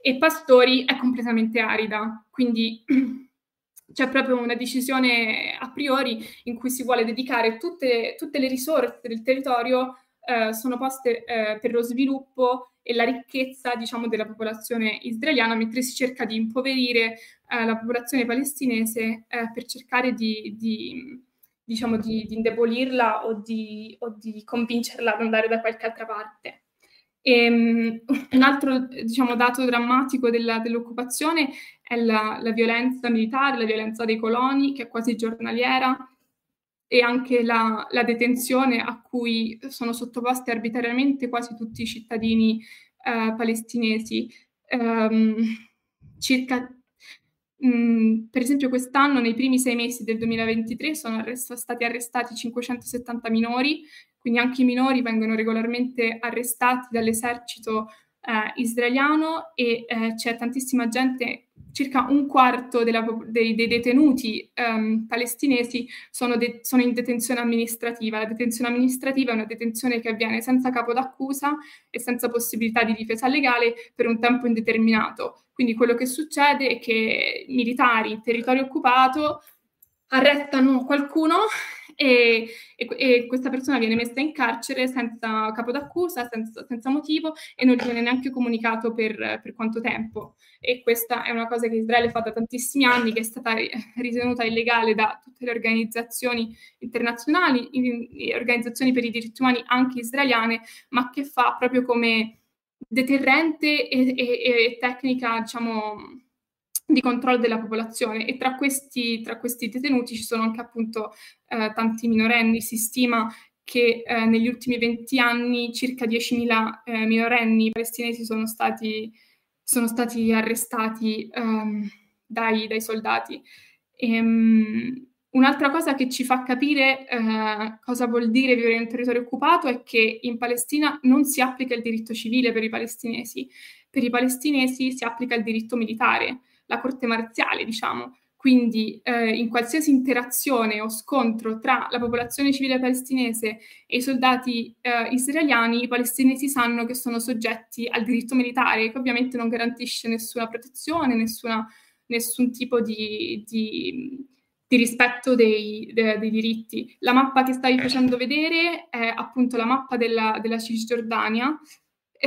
e pastori, è completamente arida. Quindi [clears throat] c'è proprio una decisione a priori in cui si vuole dedicare tutte, tutte le risorse del territorio eh, sono poste eh, per lo sviluppo e la ricchezza diciamo, della popolazione israeliana, mentre si cerca di impoverire eh, la popolazione palestinese eh, per cercare di, di, diciamo, di, di indebolirla o di, o di convincerla ad andare da qualche altra parte. E, um, un altro diciamo, dato drammatico della, dell'occupazione è la, la, violenza militare, la violenza dei coloni, che è quasi giornaliera, e anche la, la detenzione a cui sono sottoposti arbitrariamente quasi tutti i cittadini eh, palestinesi. Um, circa, um, per esempio, quest'anno, nei primi sei mesi del 2023, sono arrest- stati arrestati 570 minori, quindi anche i minori vengono regolarmente arrestati dall'esercito eh, israeliano e eh, c'è tantissima gente, circa un quarto della, dei, dei, detenuti ehm, palestinesi sono, de- sono, in detenzione amministrativa. La detenzione amministrativa è una detenzione che avviene senza capo d'accusa e senza possibilità di difesa legale per un tempo indeterminato. Quindi quello che succede è che militari, territorio occupato, arrestano qualcuno e, e, e, questa persona viene messa in carcere senza capo d'accusa, senza, senza motivo e non viene neanche comunicato per, per, quanto tempo. E questa è una cosa che Israele fa da tantissimi anni, che è stata ritenuta illegale da tutte le organizzazioni internazionali, organizzazioni per i diritti umani anche israeliane, ma che fa proprio come deterrente e, e tecnica, diciamo, di controllo della popolazione. E tra questi, tra questi detenuti ci sono anche appunto eh, tanti minorenni, si stima che eh, negli ultimi 20 anni circa 10.000 eh, minorenni palestinesi sono stati, sono stati arrestati ehm, dai, dai, soldati. E, um, un'altra cosa che ci fa capire eh, cosa vuol dire vivere in un territorio occupato è che in Palestina non si applica il diritto civile per i palestinesi, per i palestinesi si applica il diritto militare la corte marziale, diciamo. Quindi eh, in qualsiasi interazione o scontro tra la popolazione civile palestinese e i soldati eh, israeliani, i palestinesi sanno che sono soggetti al diritto militare, che ovviamente non garantisce nessuna protezione, nessuna, nessun tipo di, di, di rispetto dei, de, dei, diritti. La mappa che stavi facendo vedere è appunto la mappa della, della Cisgiordania,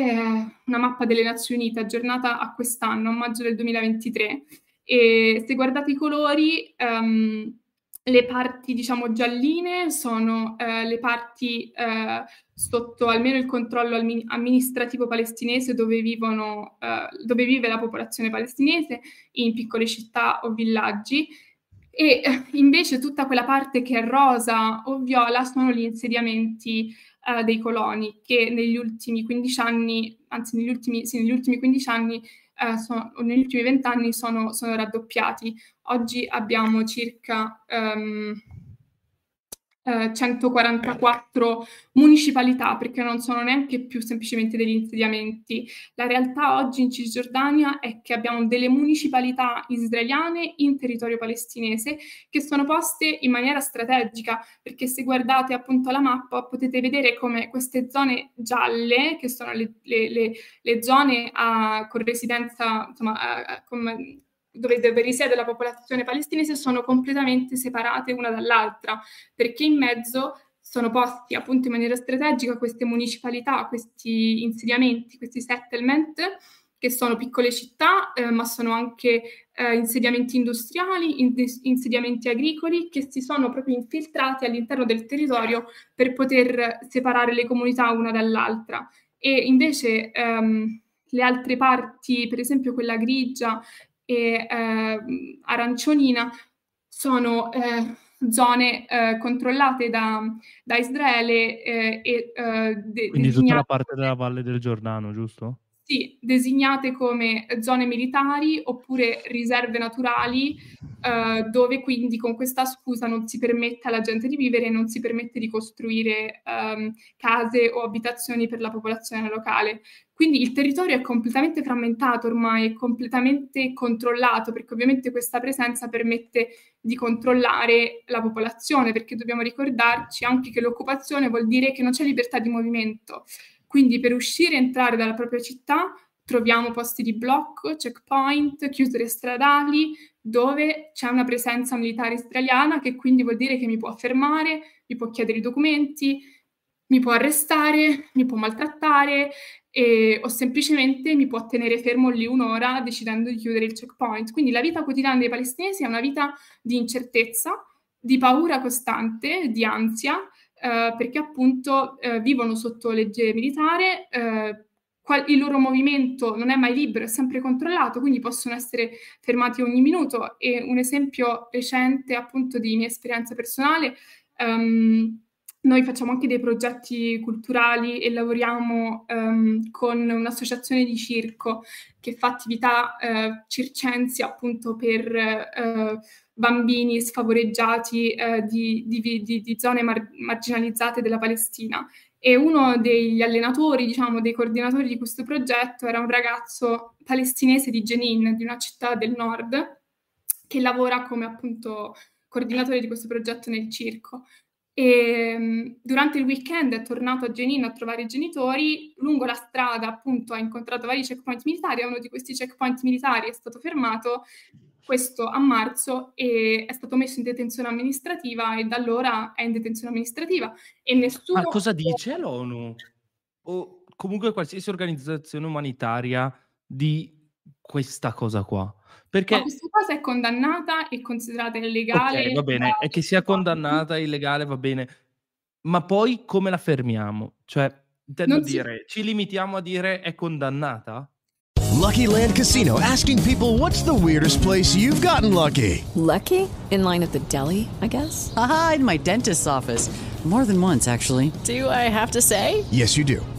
una mappa delle Nazioni Unite aggiornata a quest'anno, a maggio del 2023. E se guardate i colori, um, le parti, diciamo, gialline sono eh, le parti eh, sotto almeno il controllo amministrativo palestinese dove, vivono, eh, dove vive la popolazione palestinese in piccole città o villaggi e eh, invece tutta quella parte che è rosa o viola sono gli insediamenti eh, dei coloni che negli ultimi 15 anni, anzi negli ultimi, sì, negli ultimi 15 anni eh, sono, negli ultimi 20 anni sono, sono raddoppiati. Oggi abbiamo circa um, eh, 144 municipalità, perché non sono neanche più semplicemente degli insediamenti. La realtà oggi in Cisgiordania è che abbiamo delle municipalità israeliane in territorio palestinese che sono poste in maniera strategica, perché se guardate appunto la mappa potete vedere come queste zone gialle, che sono le, le, le, le zone a, con residenza, insomma, a, a, con, dove, dove risiede la popolazione palestinese sono completamente separate una dall'altra, perché in mezzo sono posti appunto in maniera strategica queste municipalità, questi insediamenti, questi settlement, che sono piccole città, eh, ma sono anche eh, insediamenti industriali, in, insediamenti agricoli che si sono proprio infiltrati all'interno del territorio per poter separare le comunità una dall'altra. E invece ehm, le altre parti, per esempio quella grigia e eh, aranciolina sono eh, zone eh, controllate da, da Israele eh, e eh, de- quindi tutta la parte della Valle del Giordano, giusto? Sì, designate come zone militari oppure riserve naturali, eh, dove quindi con questa scusa non si permette alla gente di vivere e non si permette di costruire ehm, case o abitazioni per la popolazione locale. Quindi il territorio è completamente frammentato ormai, è completamente controllato, perché ovviamente questa presenza permette di controllare la popolazione, perché dobbiamo ricordarci anche che l'occupazione vuol dire che non c'è libertà di movimento. Quindi per uscire e entrare dalla propria città troviamo posti di blocco, checkpoint, chiusure stradali, dove c'è una presenza militare israeliana che quindi vuol dire che mi può fermare, mi può chiedere i documenti, mi può arrestare, mi può maltrattare e, o semplicemente mi può tenere fermo lì un'ora decidendo di chiudere il checkpoint. Quindi la vita quotidiana dei palestinesi è una vita di incertezza, di paura costante, di ansia, eh, perché appunto eh, vivono sotto legge militare, eh, qual- il loro movimento non è mai libero, è sempre controllato, quindi possono essere fermati ogni minuto. E un esempio recente appunto di mia esperienza personale, um, noi facciamo anche dei progetti culturali e lavoriamo um, con un'associazione di circo che fa attività uh, circensi appunto per uh, bambini sfavoreggiati eh, di, di, di, di, zone mar- marginalizzate della Palestina. E uno degli allenatori, diciamo, dei coordinatori di questo progetto era un ragazzo palestinese di Jenin, di una città del nord, che lavora come appunto coordinatore di questo progetto nel circo. E um, durante il weekend è tornato a Jenin a trovare i genitori, lungo la strada appunto ha incontrato vari checkpoint militari, a uno di questi checkpoint militari è stato fermato questo a marzo e è stato messo in detenzione amministrativa e da allora è in detenzione amministrativa e nessuno... Ma cosa dice l'ONU? O comunque qualsiasi organizzazione umanitaria di questa cosa qua? Perché... Ma questa cosa è condannata e considerata illegale. Ok, va bene, è che sia condannata, illegale, va bene. Ma poi come la fermiamo? Cioè, intendo si... dire, ci limitiamo a dire è condannata? Lucky Land Casino asking people what's the weirdest place you've gotten lucky? Lucky? In line at the deli, I guess? Aha, in my dentist's office. More than once, actually. Do I have to say? Yes, you do.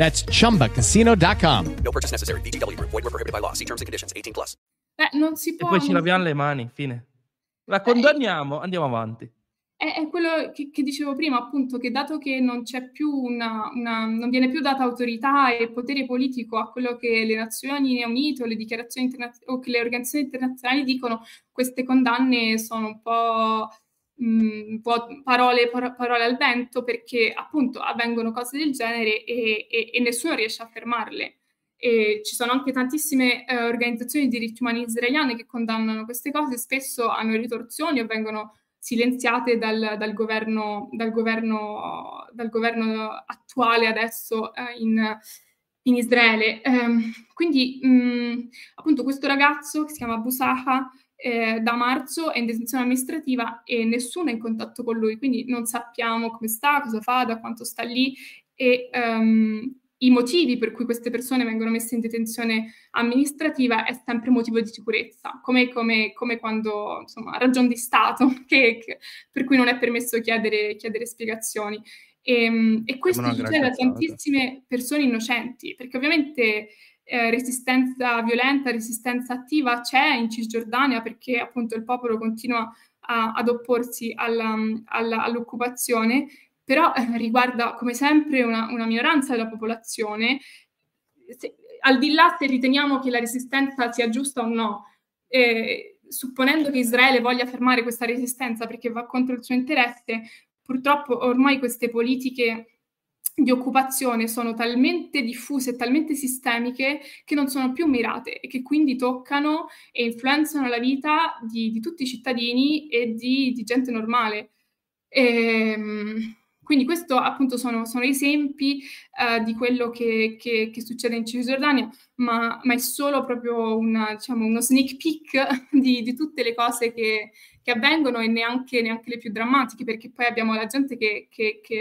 That's chumbacasino.com. No purchase necessary. BGW. Void were prohibited by law. See terms and conditions. 18 plus. Eh, non si può. E poi ci laviamo le mani, fine. La condanniamo, andiamo avanti. è, è quello che, che, dicevo prima, appunto, che dato che non c'è più una, una, non viene più data autorità e potere politico a quello che le Nazioni Unite o le dichiarazioni internazionali o che le organizzazioni internazionali dicono, queste condanne sono un po', mh, parole, par- parole, al vento perché appunto avvengono cose del genere e, e, e nessuno riesce a fermarle. E ci sono anche tantissime eh, organizzazioni di diritti umani israeliane che condannano queste cose, spesso hanno ritorsioni o vengono silenziate dal, dal, governo, dal, governo, dal governo, attuale adesso eh, in, in, Israele. Eh, quindi mh, appunto questo ragazzo che si chiama Busaha eh, da marzo è in detenzione amministrativa e nessuno è in contatto con lui, quindi non sappiamo come sta, cosa fa, da quanto sta lì e um, i motivi per cui queste persone vengono messe in detenzione amministrativa è sempre motivo di sicurezza, come, come, come quando, insomma, ragion di Stato, [laughs] che, che, per cui non è permesso chiedere, chiedere spiegazioni. E, ehm, e questo succede a tantissime persone innocenti, perché ovviamente eh, resistenza violenta, resistenza attiva c'è in Cisgiordania, perché appunto il popolo continua a, ad opporsi alla, alla, all'occupazione, però eh, riguarda come sempre una, una, minoranza della popolazione, se, al di là se riteniamo che la resistenza sia giusta o no, eh, supponendo che Israele voglia fermare questa resistenza perché va contro il suo interesse, purtroppo ormai queste politiche di occupazione sono talmente diffuse e talmente sistemiche che non sono più mirate e che quindi toccano e influenzano la vita di, di tutti i cittadini e di, di gente normale. E, ehm, quindi questo appunto sono, sono esempi uh, di quello che, che, che, succede in Cisgiordania, ma, ma è solo proprio una, diciamo, uno sneak peek [laughs] di, di tutte le cose che, che avvengono e neanche, neanche, le più drammatiche, perché poi abbiamo la gente che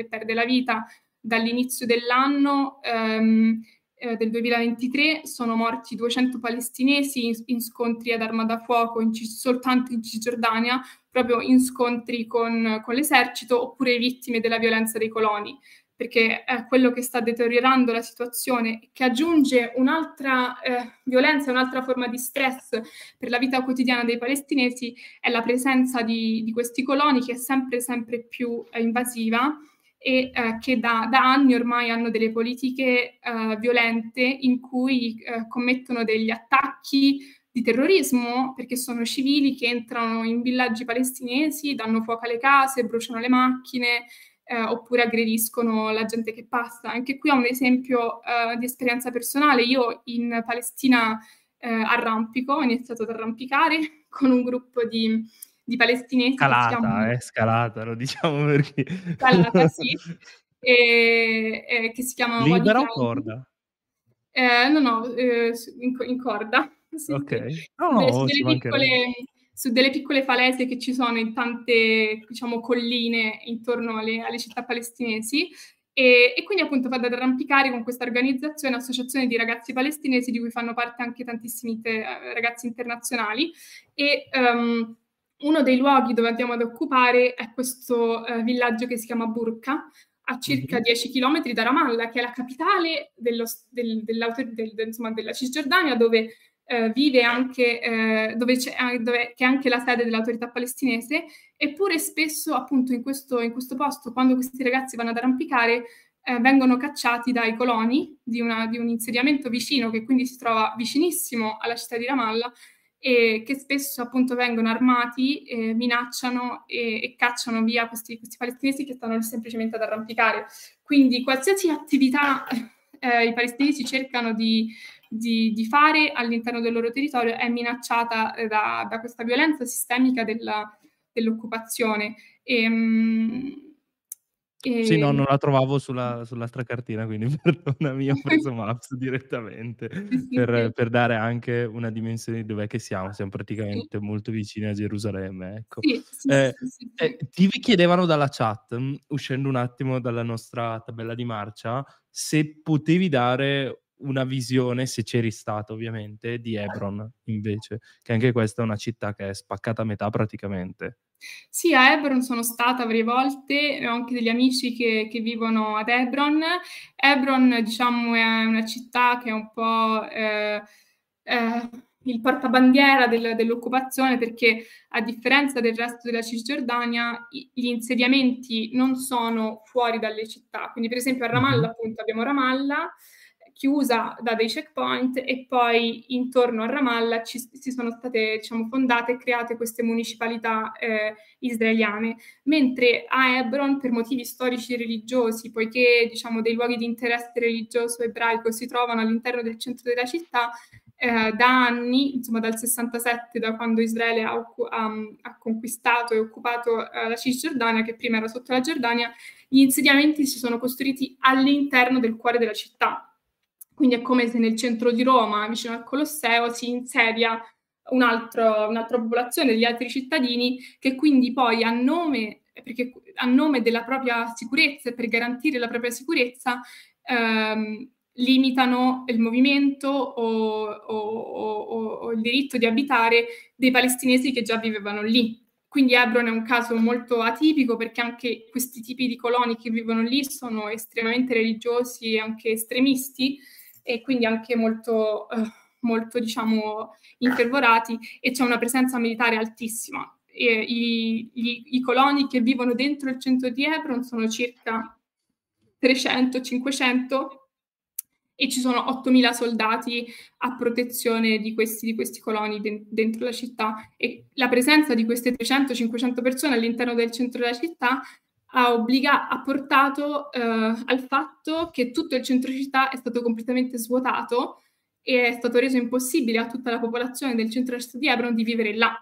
perde la vita dall'inizio dell'anno. Um, eh, del 2023 sono morti 200 palestinesi in, in scontri ad arma da fuoco in, soltanto in Cisgiordania, proprio in scontri con, con, l'esercito, oppure vittime della violenza dei coloni, perché è quello che sta deteriorando la situazione, che aggiunge un'altra eh, violenza, un'altra forma di stress per la vita quotidiana dei palestinesi, è la presenza di, di questi coloni che è sempre, sempre più eh, invasiva e eh, che da, da, anni ormai hanno delle politiche eh, violente in cui eh, commettono degli attacchi di terrorismo perché sono civili che entrano in villaggi palestinesi, danno fuoco alle case, bruciano le macchine eh, oppure aggrediscono la gente che passa. Anche qui ho un esempio eh, di esperienza personale. Io in Palestina eh, arrampico, ho iniziato ad arrampicare [laughs] con un gruppo di di palestinesi. Scalata, chiamano... eh, scalata, lo diciamo [laughs] perché... Scalata, sì. E, e, che si chiamano... Libera o corda? Eh, no, no, eh, in, in, corda. [laughs] Sì, ok. Sì. No, no, su, delle piccole, su, delle piccole, falese che ci sono in tante, diciamo, colline intorno alle, alle città palestinesi. E, e, quindi appunto vado ad arrampicare con questa organizzazione, associazione di ragazzi palestinesi di cui fanno parte anche tantissimi te, ragazzi internazionali e um, uno dei luoghi dove andiamo ad occupare è questo eh, villaggio che si chiama Burka, a circa mm-hmm. 10 km da Ramallah, che è la capitale dello, del, del, insomma, della Cisgiordania, dove eh, vive anche, eh, dove c'è, eh, dove, che è anche la sede dell'autorità palestinese, eppure spesso appunto in questo, in questo posto, quando questi ragazzi vanno ad arrampicare, eh, vengono cacciati dai coloni di, una, di un insediamento vicino, che quindi si trova vicinissimo alla città di Ramallah, e che spesso appunto vengono armati, eh, minacciano e, e, cacciano via questi, questi, palestinesi che stanno semplicemente ad arrampicare. Quindi qualsiasi attività [laughs] eh, i palestinesi cercano di, di, di, fare all'interno del loro territorio è minacciata eh, da, da, questa violenza sistemica della, dell'occupazione. E, mh, mm, e... Sì, no, non la trovavo sulla, sull'altra cartina, quindi [laughs] perdonami, ho preso Maps [laughs] direttamente sì, sì, per, sì. per, dare anche una dimensione di dov'è che siamo. Siamo praticamente molto vicini a Gerusalemme, ecco. Eh, eh, ti chiedevano dalla chat, mm, uscendo un attimo dalla nostra tabella di marcia, se potevi dare una visione, se c'eri stato ovviamente, di Hebron invece, che anche questa è una città che è spaccata a metà praticamente. Sì, a Hebron sono stata varie volte, ho anche degli amici che, che vivono ad Hebron. Hebron, diciamo, è una città che è un po'... Eh, eh, il portabandiera del, dell'occupazione perché a differenza del resto della Cisgiordania gli insediamenti non sono fuori dalle città. Quindi per esempio a Ramallah Mhm. appunto abbiamo Ramallah chiusa da dei checkpoint e poi intorno a Ramallah ci, si sono state diciamo, fondate e create queste municipalità eh, israeliane, mentre a Hebron per motivi storici e religiosi, poiché diciamo, dei luoghi di interesse religioso ebraico si trovano all'interno del centro della città, eh, da anni, insomma dal 67, da quando Israele ha, ha, ha conquistato e occupato eh, la Cisgiordania, che prima era sotto la Giordania, gli insediamenti si sono costruiti all'interno del cuore della città. Quindi è come se nel centro di Roma, vicino al Colosseo, si insedia un altro, un'altra popolazione degli altri cittadini che quindi poi a nome, perché a nome della propria sicurezza e per garantire la propria sicurezza ehm, limitano il movimento o, o, o, o, il diritto di abitare dei palestinesi che già vivevano lì. Quindi Hebron è un caso molto atipico perché anche questi tipi di coloni che vivono lì sono estremamente religiosi e anche estremisti e quindi anche molto, eh, molto diciamo, infervorati e c'è una presenza militare altissima. E i, gli, I coloni che vivono dentro il centro di Hebron sono circa 300-500 e ci sono 8.000 soldati a protezione di questi, di questi coloni de- dentro la città e la presenza di queste 300-500 persone all'interno del centro della città ha, obbliga- ha portato eh, al fatto che tutto il centro città è stato completamente svuotato e è stato reso impossibile a tutta la popolazione del centro città di Hebron di vivere là.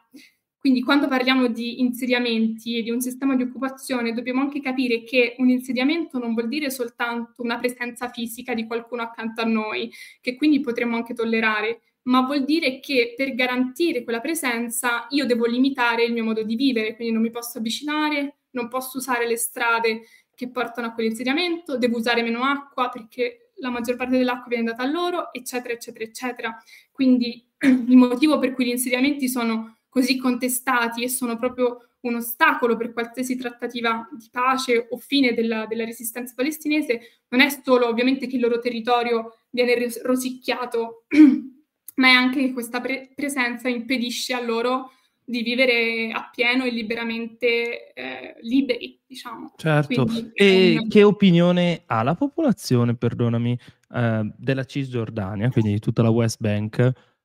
Quindi quando parliamo di insediamenti e di un sistema di occupazione dobbiamo anche capire che un insediamento non vuol dire soltanto una presenza fisica di qualcuno accanto a noi, che quindi potremmo anche tollerare, ma vuol dire che per garantire quella presenza io devo limitare il mio modo di vivere, quindi non mi posso avvicinare, non posso usare le strade che portano a quell'insediamento, devo usare meno acqua perché la maggior parte dell'acqua viene data a loro, eccetera, eccetera, eccetera. Quindi [clears throat] il motivo per cui gli insediamenti sono così contestati e sono proprio un ostacolo per qualsiasi trattativa di pace o fine della, della resistenza palestinese, non è solo ovviamente che il loro territorio viene rosicchiato, [clears throat] ma è anche che questa pre- presenza impedisce a loro di vivere appieno e liberamente eh, liberi, diciamo. Certo. Quindi, e un... che opinione ha la popolazione, perdonami, eh, della Cisgiordania, quindi di tutta la West Bank?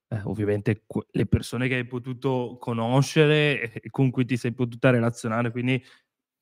Eh, ovviamente que- le persone che hai potuto conoscere e con cui ti sei potuta relazionare, quindi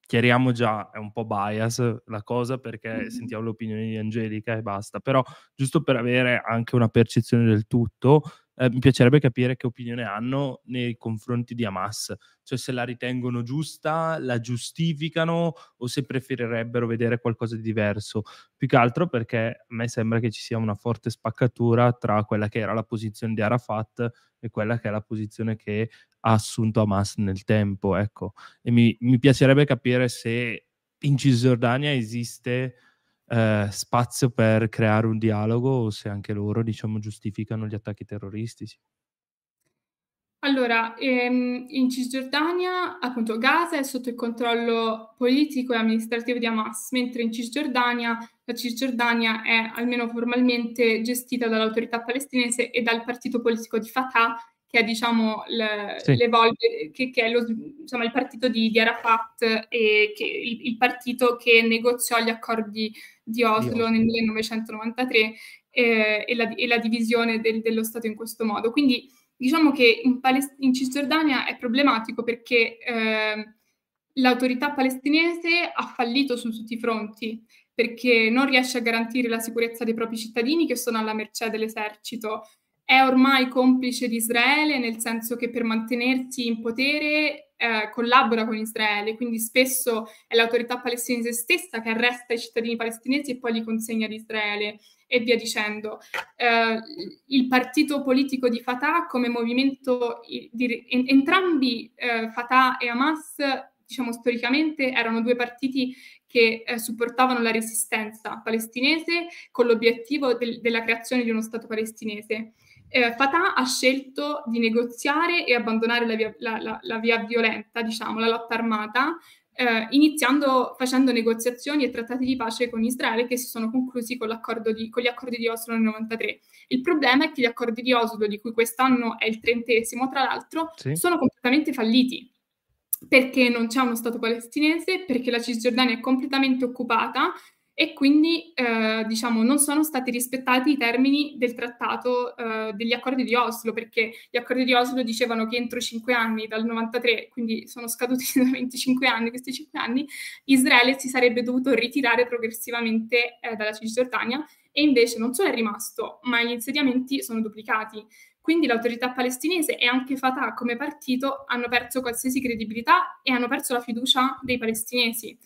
chiariamo già, è un po' bias la cosa perché Mm-hmm. sentiamo l'opinione di Angelica e basta, però giusto per avere anche una percezione del tutto, eh, mi piacerebbe capire che opinione hanno nei confronti di Hamas, cioè se la ritengono giusta, la giustificano o se preferirebbero vedere qualcosa di diverso. Più che altro perché a me sembra che ci sia una forte spaccatura tra quella che era la posizione di Arafat e quella che è la posizione che ha assunto Hamas nel tempo, ecco. E mi, mi piacerebbe capire se in Cisgiordania esiste eh, spazio per creare un dialogo o se anche loro, diciamo, giustificano gli attacchi terroristici. Allora, ehm, in Cisgiordania, appunto, Gaza è sotto il controllo politico e amministrativo di Hamas, mentre in Cisgiordania la Cisgiordania è almeno formalmente gestita dall'autorità palestinese e dal partito politico di Fatah, che è diciamo le, Sì. che, che è lo, insomma, il partito di, di Arafat e che, il, il partito che negoziò gli accordi di Oslo nel 1993 eh, e, la, e la divisione del- dello Stato in questo modo. Quindi diciamo che in, Palest- in Cisgiordania è problematico perché eh, l'autorità palestinese ha fallito su tutti i fronti perché non riesce a garantire la sicurezza dei propri cittadini che sono alla mercé dell'esercito. È ormai complice di Israele nel senso che per mantenersi in potere eh, collabora con Israele, quindi spesso è l'autorità palestinese stessa che arresta i cittadini palestinesi e poi li consegna ad Israele e via dicendo. Eh, il partito politico di Fatah come movimento, di, en, entrambi eh, Fatah e Hamas, diciamo storicamente, erano due partiti che eh, supportavano la resistenza palestinese con l'obiettivo del, della creazione di uno Stato palestinese. Eh, Fatah ha scelto di negoziare e abbandonare la via, la, la, la via violenta, diciamo, la lotta armata, eh, iniziando facendo negoziazioni e trattati di pace con Israele che si sono conclusi con, di, con, gli accordi di Oslo nel 93. Il problema è che gli accordi di Oslo, di cui quest'anno è il trentesimo, tra l'altro, sì. sono completamente falliti perché non c'è uno Stato palestinese, perché la Cisgiordania è completamente occupata e quindi eh, diciamo, non sono stati rispettati i termini del trattato eh, degli accordi di Oslo, perché gli accordi di Oslo dicevano che entro cinque anni, dal 93, quindi sono scaduti [laughs] da 25 anni, questi cinque anni, Israele si sarebbe dovuto ritirare progressivamente eh, dalla Cisgiordania e invece non solo è rimasto, ma gli insediamenti sono duplicati. Quindi l'autorità palestinese e anche Fatah come partito hanno perso qualsiasi credibilità e hanno perso la fiducia dei palestinesi.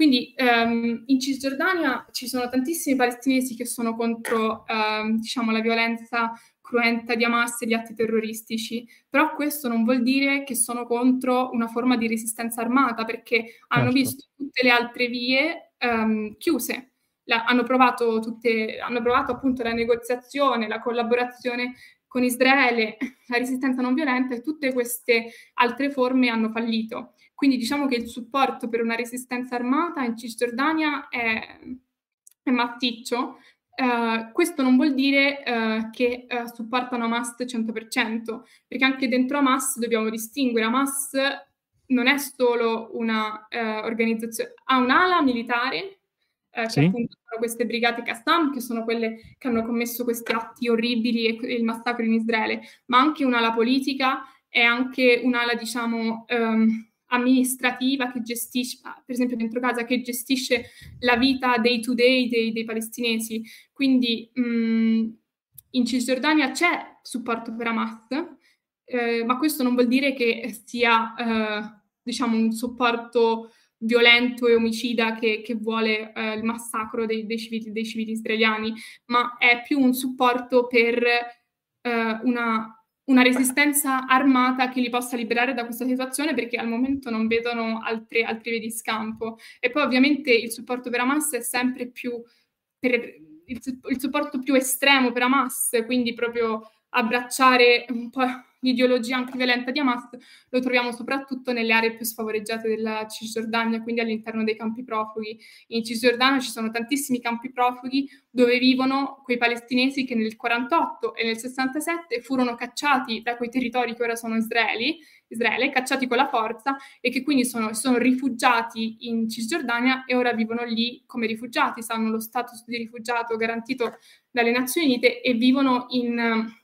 Quindi ehm, in Cisgiordania ci sono tantissimi palestinesi che sono contro ehm, diciamo, la violenza cruenta di Hamas e gli atti terroristici, però questo non vuol dire che sono contro una forma di resistenza armata, perché hanno certo. visto tutte le altre vie ehm, chiuse. La, hanno, provato tutte, hanno provato appunto la negoziazione, la collaborazione con Israele, [laughs] la resistenza non violenta e tutte queste altre forme hanno fallito. Quindi diciamo che il supporto per una resistenza armata in Cisgiordania è, è massiccio. Uh, questo non vuol dire uh, che uh, supportano Hamas 100%, perché anche dentro Hamas dobbiamo distinguere. Hamas non è solo una organizzazione, ha un'ala militare, che sì. appunto sono queste brigate Qassam, che sono quelle che hanno commesso questi atti orribili e, e il massacro in Israele, ma anche un'ala politica e anche un'ala, diciamo, um, amministrativa che gestisce, per esempio dentro casa, che gestisce la vita day to day dei, dei palestinesi. Quindi mh, mm, in Cisgiordania c'è supporto per Hamas, eh, ma questo non vuol dire che sia eh, diciamo un supporto violento e omicida che, che vuole eh, il massacro dei, dei, civili, dei, civili, israeliani, ma è più un supporto per eh, una una resistenza armata che li possa liberare da questa situazione perché al momento non vedono altre, altre vie di scampo. E poi ovviamente il supporto per Hamas è sempre più per il, il supporto più estremo per Hamas, quindi proprio abbracciare un po' l'ideologia anche violenta di Hamas lo troviamo soprattutto nelle aree più sfavoreggiate della Cisgiordania, quindi all'interno dei campi profughi. In Cisgiordania ci sono tantissimi campi profughi dove vivono quei palestinesi che nel 48 e nel 67 furono cacciati da quei territori che ora sono Israeli, Israele, cacciati con la forza e che quindi sono, sono rifugiati in Cisgiordania e ora vivono lì come rifugiati, hanno lo status di rifugiato garantito dalle Nazioni Unite e vivono in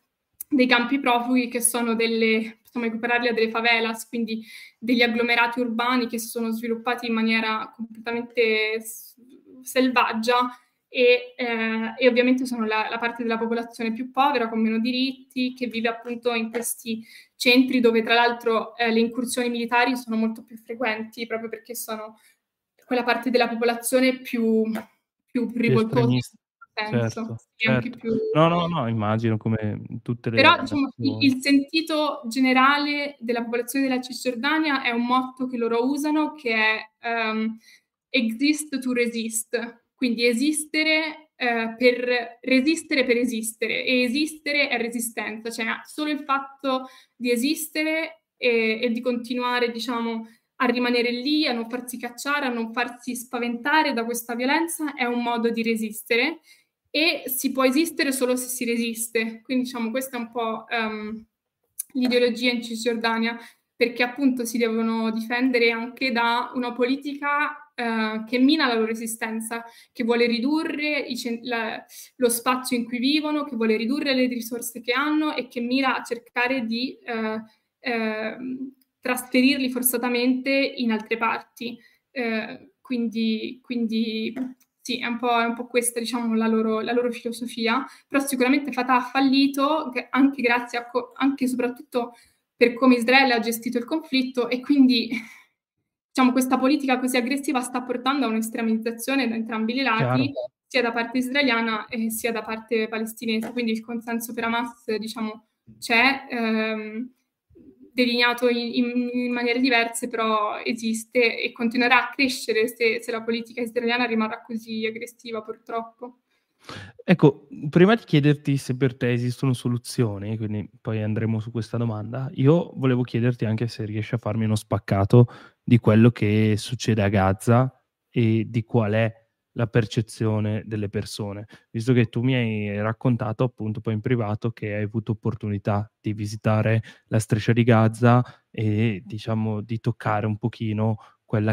dei campi profughi che sono delle, possiamo equipararli a delle favelas, quindi degli agglomerati urbani che si sono sviluppati in maniera completamente selvaggia e, eh, e ovviamente sono la, la, parte della popolazione più povera, con meno diritti, che vive appunto in questi centri dove tra l'altro eh, le incursioni militari sono molto più frequenti, proprio perché sono quella parte della popolazione più, più rivoltosa senso. Certo, certo. Più... No, no, no, immagino come tutte le... Però diciamo, il sentito generale della popolazione della Cisgiordania è un motto che loro usano che è um, exist to resist, quindi esistere uh, per resistere per esistere e esistere è resistenza, cioè solo il fatto di esistere e, e di continuare, diciamo, a rimanere lì, a non farsi cacciare, a non farsi spaventare da questa violenza è un modo di resistere e si può esistere solo se si resiste. Quindi diciamo questa è un po' um, l'ideologia in Cisgiordania, perché appunto si devono difendere anche da una politica uh, che mina la loro esistenza, che vuole ridurre i, la, lo spazio in cui vivono, che vuole ridurre le risorse che hanno e che mira a cercare di uh, uh, trasferirli forzatamente in altre parti. Eh, quindi, quindi sì, è un po', è un po questa, diciamo, la loro, la loro, filosofia, però sicuramente Fatah ha fallito anche grazie a, anche e soprattutto per come Israele ha gestito il conflitto e quindi diciamo, questa politica così aggressiva sta portando a un'estremizzazione da entrambi i lati, Chiaro. sia da parte israeliana e sia da parte palestinese, quindi il consenso per Hamas diciamo, c'è. Ehm, delineato in, in, maniere diverse, però esiste e continuerà a crescere se, se la politica israeliana rimarrà così aggressiva, purtroppo. Ecco, prima di chiederti se per te esistono soluzioni, quindi poi andremo su questa domanda, io volevo chiederti anche se riesci a farmi uno spaccato di quello che succede a Gaza e di qual è la percezione delle persone, visto che tu mi hai raccontato appunto poi in privato che hai avuto opportunità di visitare la striscia di Gaza e diciamo di toccare un pochino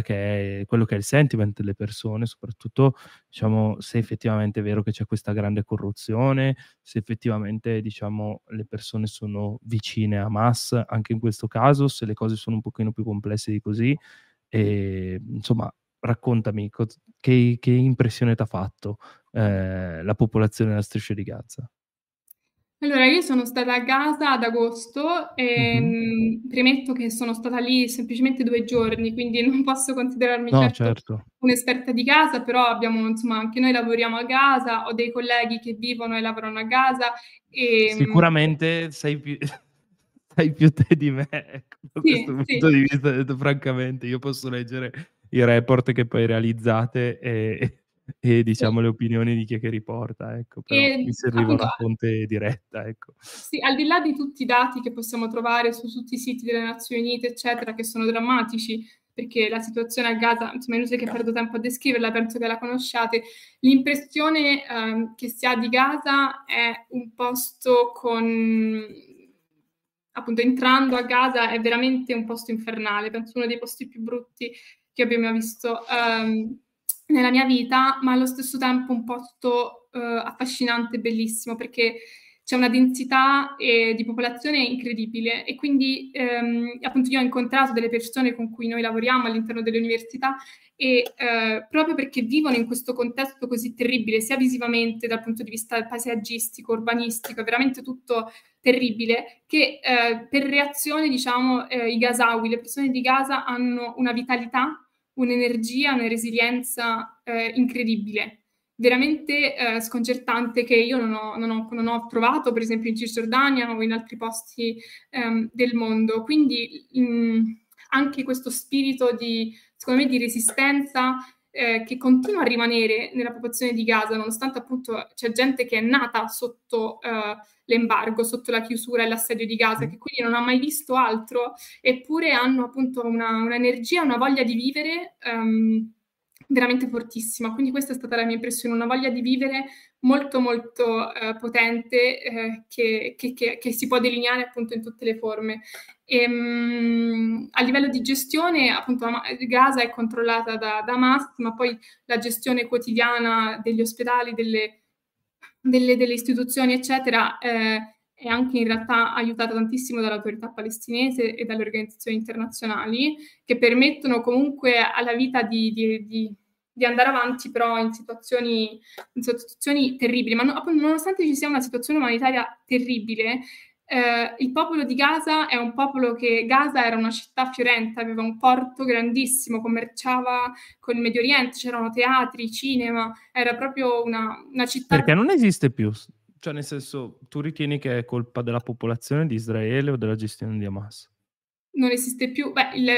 che è, quello che è il sentiment delle persone, soprattutto diciamo, se effettivamente è vero che c'è questa grande corruzione, se effettivamente diciamo, le persone sono vicine a Hamas, anche in questo caso, se le cose sono un pochino più complesse di così. E, insomma, raccontami che, che impressione ti ha fatto eh, la popolazione della striscia di Gaza. Allora, io sono stata a Gaza ad agosto e Mhm. mh, premetto che sono stata lì semplicemente due giorni, quindi non posso considerarmi No, certo certo. un'esperta di Gaza, però abbiamo, insomma, anche noi lavoriamo a Gaza, ho dei colleghi che vivono e lavorano a Gaza e... mh, Sicuramente sai più, [laughs] sai più te di me, ecco, da Sì, questo sì. punto di vista, detto francamente, io posso leggere i report che poi realizzate e, e diciamo le opinioni di chi è che riporta, ecco, però E mi serviva appunto una fonte diretta, ecco. Sì, al di là di tutti i dati che possiamo trovare su tutti i siti delle Nazioni Unite, eccetera, che sono drammatici, perché la situazione a Gaza, insomma, è inutile che perdo tempo a descriverla, penso che la conosciate. L'impressione ehm, che si ha di Gaza è un posto con, appunto, entrando a Gaza è veramente un posto infernale, penso uno dei posti più brutti che abbia mai visto ehm, nella mia vita, ma allo stesso tempo un posto eh, affascinante e bellissimo, perché c'è una densità eh, di popolazione incredibile e quindi ehm, appunto io ho incontrato delle persone con cui noi lavoriamo all'interno delle università e eh, proprio perché vivono in questo contesto così terribile, sia visivamente dal punto di vista paesaggistico, urbanistico, è veramente tutto terribile, che eh, per reazione, diciamo, eh, i Gazawi, le persone di Gaza hanno una vitalità, un'energia, una resilienza eh, incredibile veramente eh, sconcertante che io non ho, non, ho, non ho, trovato, per esempio in Cisgiordania o in altri posti ehm, del mondo. Quindi mh, anche questo spirito di, secondo me, di resistenza eh, che continua a rimanere nella popolazione di Gaza, nonostante appunto c'è gente che è nata sotto eh, l'embargo, sotto la chiusura e l'assedio di Gaza, che quindi non ha mai visto altro, eppure hanno appunto una, un'energia, una voglia di vivere. Um, veramente fortissima. Quindi questa è stata la mia impressione, una voglia di vivere molto molto eh, potente eh, che, che, che, che, si può delineare appunto in tutte le forme. E, mh, a livello di gestione, appunto, Gaza è controllata da, da Hamas, ma poi la gestione quotidiana degli ospedali, delle, delle, delle istituzioni, eccetera, eh, è anche in realtà aiutata tantissimo dall'autorità palestinese e dalle organizzazioni internazionali che permettono comunque alla vita di, di, di, di andare avanti però in situazioni, in situazioni terribili. Ma no, nonostante ci sia una situazione umanitaria terribile, eh, il popolo di Gaza è un popolo che Gaza era una città fiorente, aveva un porto grandissimo, commerciava con il Medio Oriente, c'erano teatri, cinema, era proprio una, una città... Perché non esiste più cioè, nel senso, tu ritieni che è colpa della popolazione di Israele o della gestione di Hamas? Non esiste più, beh, il,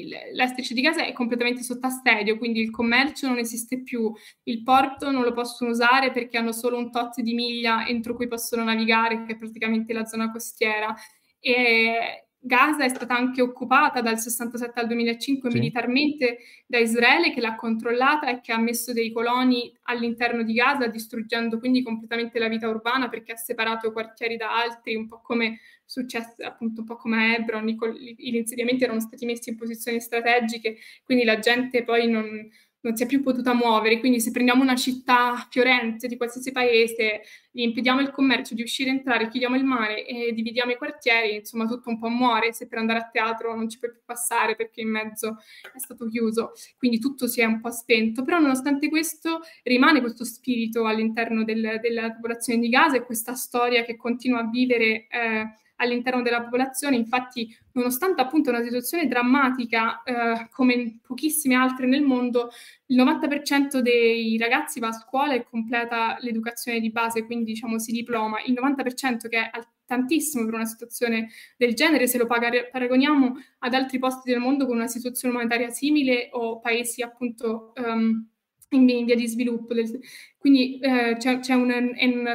il, la striscia di Gaza è completamente sotto assedio, quindi il commercio non esiste più, il porto non lo possono usare perché hanno solo un tot di miglia entro cui possono navigare, che è praticamente la zona costiera. E Gaza è stata anche occupata dal 67 al 2005 sì. militarmente da Israele che l'ha controllata e che ha messo dei coloni all'interno di Gaza distruggendo quindi completamente la vita urbana perché ha separato quartieri da altri, un po' come successo appunto un po' come a Hebron, gli insediamenti erano stati messi in posizioni strategiche, quindi la gente poi non, non si è più potuta muovere. Quindi se prendiamo una città fiorente di qualsiasi paese, gli impediamo il commercio di uscire e entrare, chiudiamo il mare e dividiamo i quartieri, insomma tutto un po' muore. Se per andare a teatro non ci puoi più passare perché in mezzo è stato chiuso, quindi tutto si è un po' spento. Però nonostante questo rimane questo spirito all'interno del, della popolazione di Gaza e questa storia che continua a vivere. Eh, all'interno della popolazione. Infatti, nonostante appunto una situazione drammatica eh, come pochissime altre nel mondo, il 90% dei ragazzi va a scuola e completa l'educazione di base, quindi diciamo si diploma. Il 90% che è tantissimo per una situazione del genere, se lo paragoniamo ad altri posti del mondo con una situazione umanitaria simile o paesi appunto um, in via di sviluppo. Quindi eh, c'è, c'è un, un,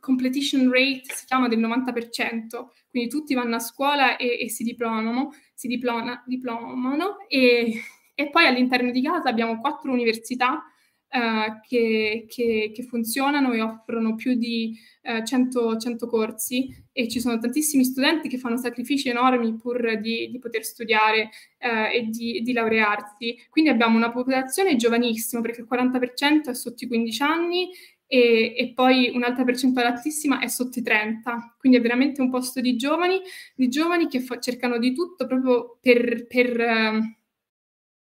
completion rate si chiama del 90%, quindi tutti vanno a scuola e, e si diplomano, si diploma, diplomano e, e poi all'interno di casa abbiamo quattro università Uh, che, che, che, funzionano e offrono più di uh, 100, 100, corsi e ci sono tantissimi studenti che fanno sacrifici enormi pur di, di poter studiare uh, e di, di, laurearsi. Quindi abbiamo una popolazione giovanissima perché il 40% è sotto i 15 anni e, e, poi un'altra percentuale altissima è sotto i 30. Quindi è veramente un posto di giovani, di giovani che fa, cercano di tutto proprio per... per ehm,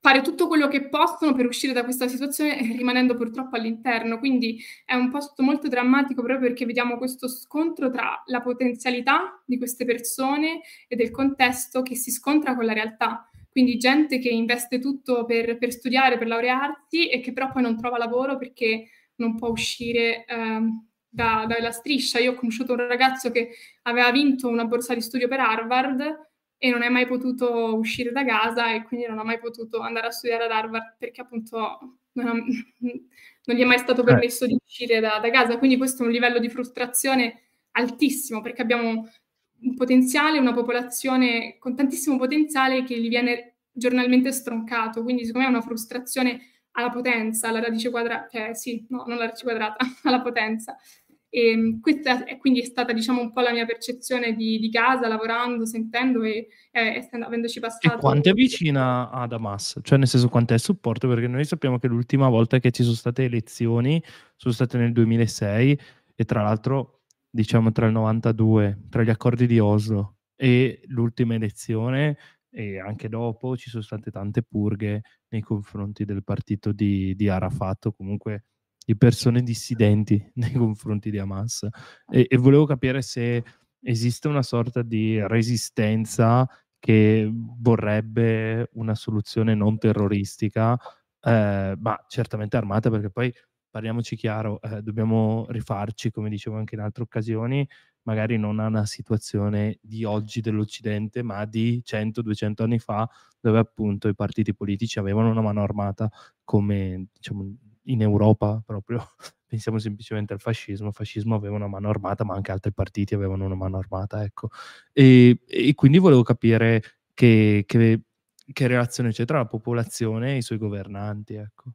fare tutto quello che possono per uscire da questa situazione [laughs] rimanendo purtroppo all'interno. Quindi è un posto molto drammatico proprio perché vediamo questo scontro tra la potenzialità di queste persone e del contesto che si scontra con la realtà. Quindi gente che investe tutto per, per studiare, per laurearsi e che però poi non trova lavoro perché non può uscire eh, da, dalla striscia. Io ho conosciuto un ragazzo che aveva vinto una borsa di studio per Harvard e non è mai potuto uscire da casa e quindi non ha mai potuto andare a studiare ad Harvard perché appunto non, ha, [laughs] non gli è mai stato permesso di uscire da, da, casa. Quindi questo è un livello di frustrazione altissimo perché abbiamo un potenziale, una popolazione con tantissimo potenziale che gli viene giornalmente stroncato. Quindi secondo me è una frustrazione alla potenza, alla radice quadrata, cioè sì, no, non alla radice quadrata, [laughs] alla potenza. E ehm, questa è quindi è stata diciamo un po' la mia percezione di, di casa, lavorando, sentendo e, e avendoci passato. E quanto è vicina ad Hamas? Cioè nel senso quanto è il supporto? Perché noi sappiamo che l'ultima volta che ci sono state elezioni sono state nel 2006 e tra l'altro diciamo tra il 92, tra gli accordi di Oslo e l'ultima elezione e anche dopo ci sono state tante purghe nei confronti del partito di, di Arafat o comunque di persone dissidenti [laughs] nei confronti di Hamas. E, e volevo capire se esiste una sorta di resistenza che vorrebbe una soluzione non terroristica, eh, ma certamente armata, perché poi parliamoci chiaro, eh, dobbiamo rifarci, come dicevo anche in altre occasioni, magari non a una situazione di oggi dell'Occidente, ma di 100-200 anni fa, dove appunto i partiti politici avevano una mano armata come diciamo, in Europa proprio, [laughs] pensiamo semplicemente al fascismo, il fascismo aveva una mano armata, ma anche altri partiti avevano una mano armata, ecco. E, e quindi volevo capire che, che, che relazione c'è tra la popolazione e i suoi governanti, ecco.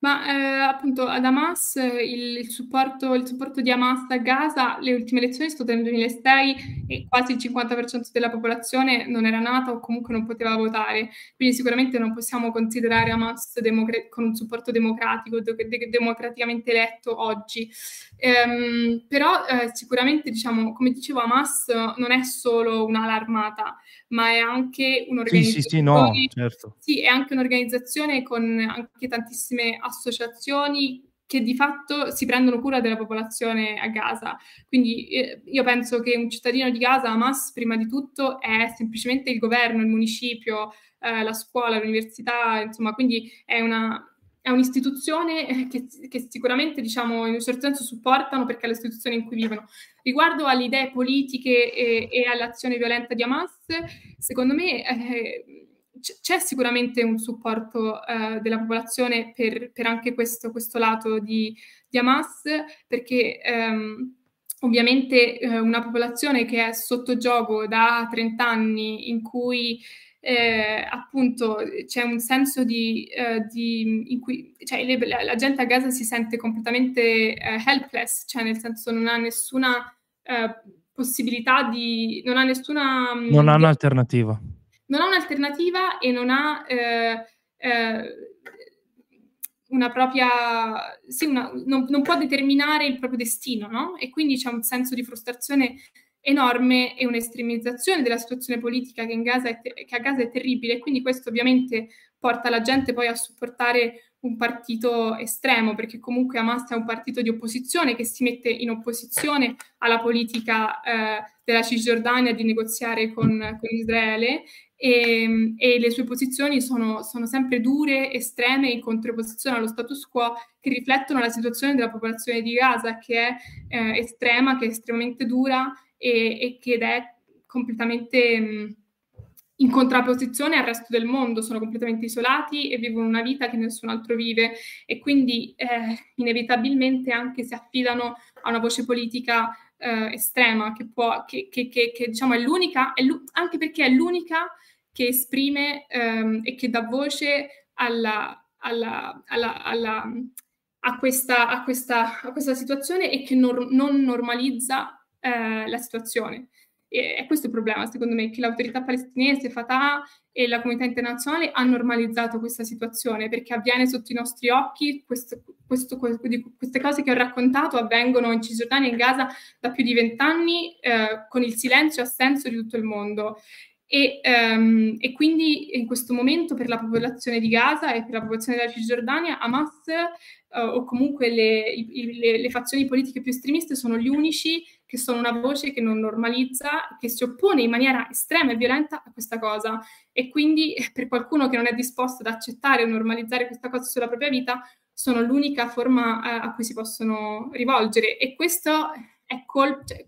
Ma eh, appunto ad Hamas il, il, supporto, il, supporto, di Hamas a Gaza, le ultime elezioni sono state nel 2006 e quasi il 50% della popolazione non era nata o comunque non poteva votare, quindi sicuramente non possiamo considerare Hamas democra- con un supporto democratico, de- de- democraticamente eletto oggi. Ehm, però eh, sicuramente, diciamo, come dicevo, Hamas non è solo un'ala armata, ma è anche un'organizzazione. Sì, sì, sì, no, certo. Sì, è anche un'organizzazione con anche tantissime associazioni che di fatto si prendono cura della popolazione a Gaza. Quindi eh, io penso che un cittadino di Gaza, Hamas, prima di tutto è semplicemente il governo, il municipio, eh, la scuola, l'università, insomma, quindi è una, è un'istituzione eh, che, che, sicuramente, diciamo, in un certo senso supportano perché è l'istituzione in cui vivono. Riguardo alle idee politiche e, e all'azione violenta di Hamas, secondo me eh, c'è sicuramente un supporto eh, della popolazione per, per anche questo, questo, lato di, di Hamas, perché ehm, ovviamente eh, una popolazione che è sotto gioco da 30 anni in cui eh, appunto c'è un senso di, eh, di in cui cioè, le, la, la, gente a Gaza si sente completamente eh, helpless, cioè nel senso non ha nessuna eh, possibilità di... non ha nessuna... Mm, non ha un'alternativa. Non ha un'alternativa e non ha eh, una propria... Sì, una, non, non, può determinare il proprio destino, no? E quindi c'è un senso di frustrazione enorme e un'estremizzazione della situazione politica che, te- che a Gaza è terribile e quindi questo ovviamente porta la gente poi a supportare un partito estremo, perché comunque Hamas è un partito di opposizione che si mette in opposizione alla politica eh, della Cisgiordania di negoziare con, con Israele e, e, le sue posizioni sono, sono, sempre dure, estreme, in contrapposizione allo status quo, che riflettono la situazione della popolazione di Gaza, che è eh, estrema, che è estremamente dura e, e che è completamente... Mh, in contrapposizione al resto del mondo, sono completamente isolati e vivono una vita che nessun altro vive. E quindi eh, inevitabilmente anche si affidano a una voce politica eh, estrema che può, che, che, che, diciamo è l'unica, è anche perché è l'unica che esprime ehm, e che dà voce alla, alla, alla, alla, a, questa, a, questa, a, questa, situazione e che non, non normalizza eh, la situazione. E è questo il problema, secondo me, che l'autorità palestinese, Fatah e la comunità internazionale hanno normalizzato questa situazione perché avviene sotto i nostri occhi, questo, questo, queste cose che ho raccontato avvengono in Cisgiordania e in Gaza da più di vent'anni eh, con il silenzio assenso di tutto il mondo. E, um, e, quindi in questo momento per la popolazione di Gaza e per la popolazione della Cisgiordania, Hamas uh, o comunque le, le, le, fazioni politiche più estremiste sono gli unici che sono una voce che non normalizza, che si oppone in maniera estrema e violenta a questa cosa. E quindi per qualcuno che non è disposto ad accettare o normalizzare questa cosa sulla propria vita, sono l'unica forma uh, a cui si possono rivolgere. E questo è, col- cioè,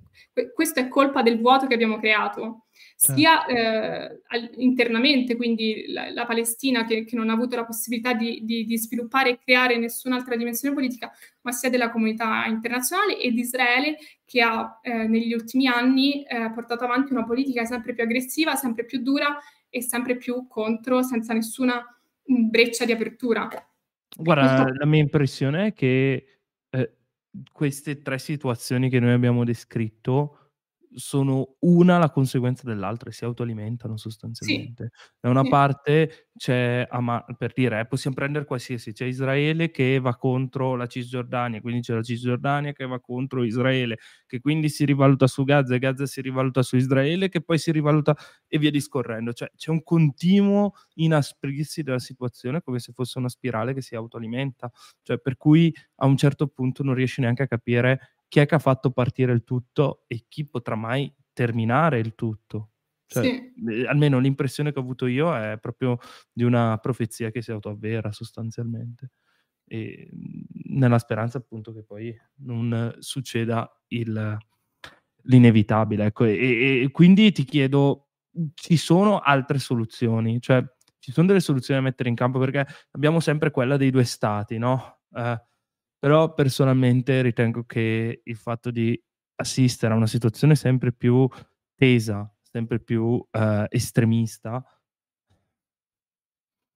questo è colpa del vuoto che abbiamo creato Certo. sia eh, internamente, quindi la, la Palestina che, che, non ha avuto la possibilità di, di, di, sviluppare e creare nessun'altra dimensione politica, ma sia della comunità internazionale e di Israele che ha eh, negli ultimi anni eh, portato avanti una politica sempre più aggressiva, sempre più dura e sempre più contro, senza nessuna breccia di apertura. Guarda, Questo... la mia impressione è che eh, queste tre situazioni che noi abbiamo descritto sono una la conseguenza dell'altra e si autoalimentano sostanzialmente. Sì. Da una sì. parte c'è, Ama- per dire, eh, possiamo prendere qualsiasi, c'è Israele che va contro la Cisgiordania, quindi c'è la Cisgiordania che va contro Israele, che quindi si rivaluta su Gaza e Gaza si rivaluta su Israele, che poi si rivaluta e via discorrendo. Cioè c'è un continuo inasprirsi della situazione come se fosse una spirale che si autoalimenta, cioè per cui a un certo punto non riesci neanche a capire chi è che ha fatto partire il tutto e chi potrà mai terminare il tutto. Cioè, sì. eh, almeno l'impressione che ho avuto io è proprio di una profezia che si autoavvera sostanzialmente. E, mhmm, nella speranza appunto che poi non succeda il, l'inevitabile. Ecco. E, e, quindi ti chiedo, ci sono altre soluzioni? Cioè, ci sono delle soluzioni da mettere in campo perché abbiamo sempre quella dei due stati, no? Eh, però personalmente ritengo che il fatto di assistere a una situazione sempre più tesa, sempre più eh, estremista,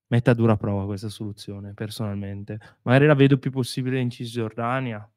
metta a dura prova questa soluzione, personalmente. Magari la vedo più possibile in Cisgiordania,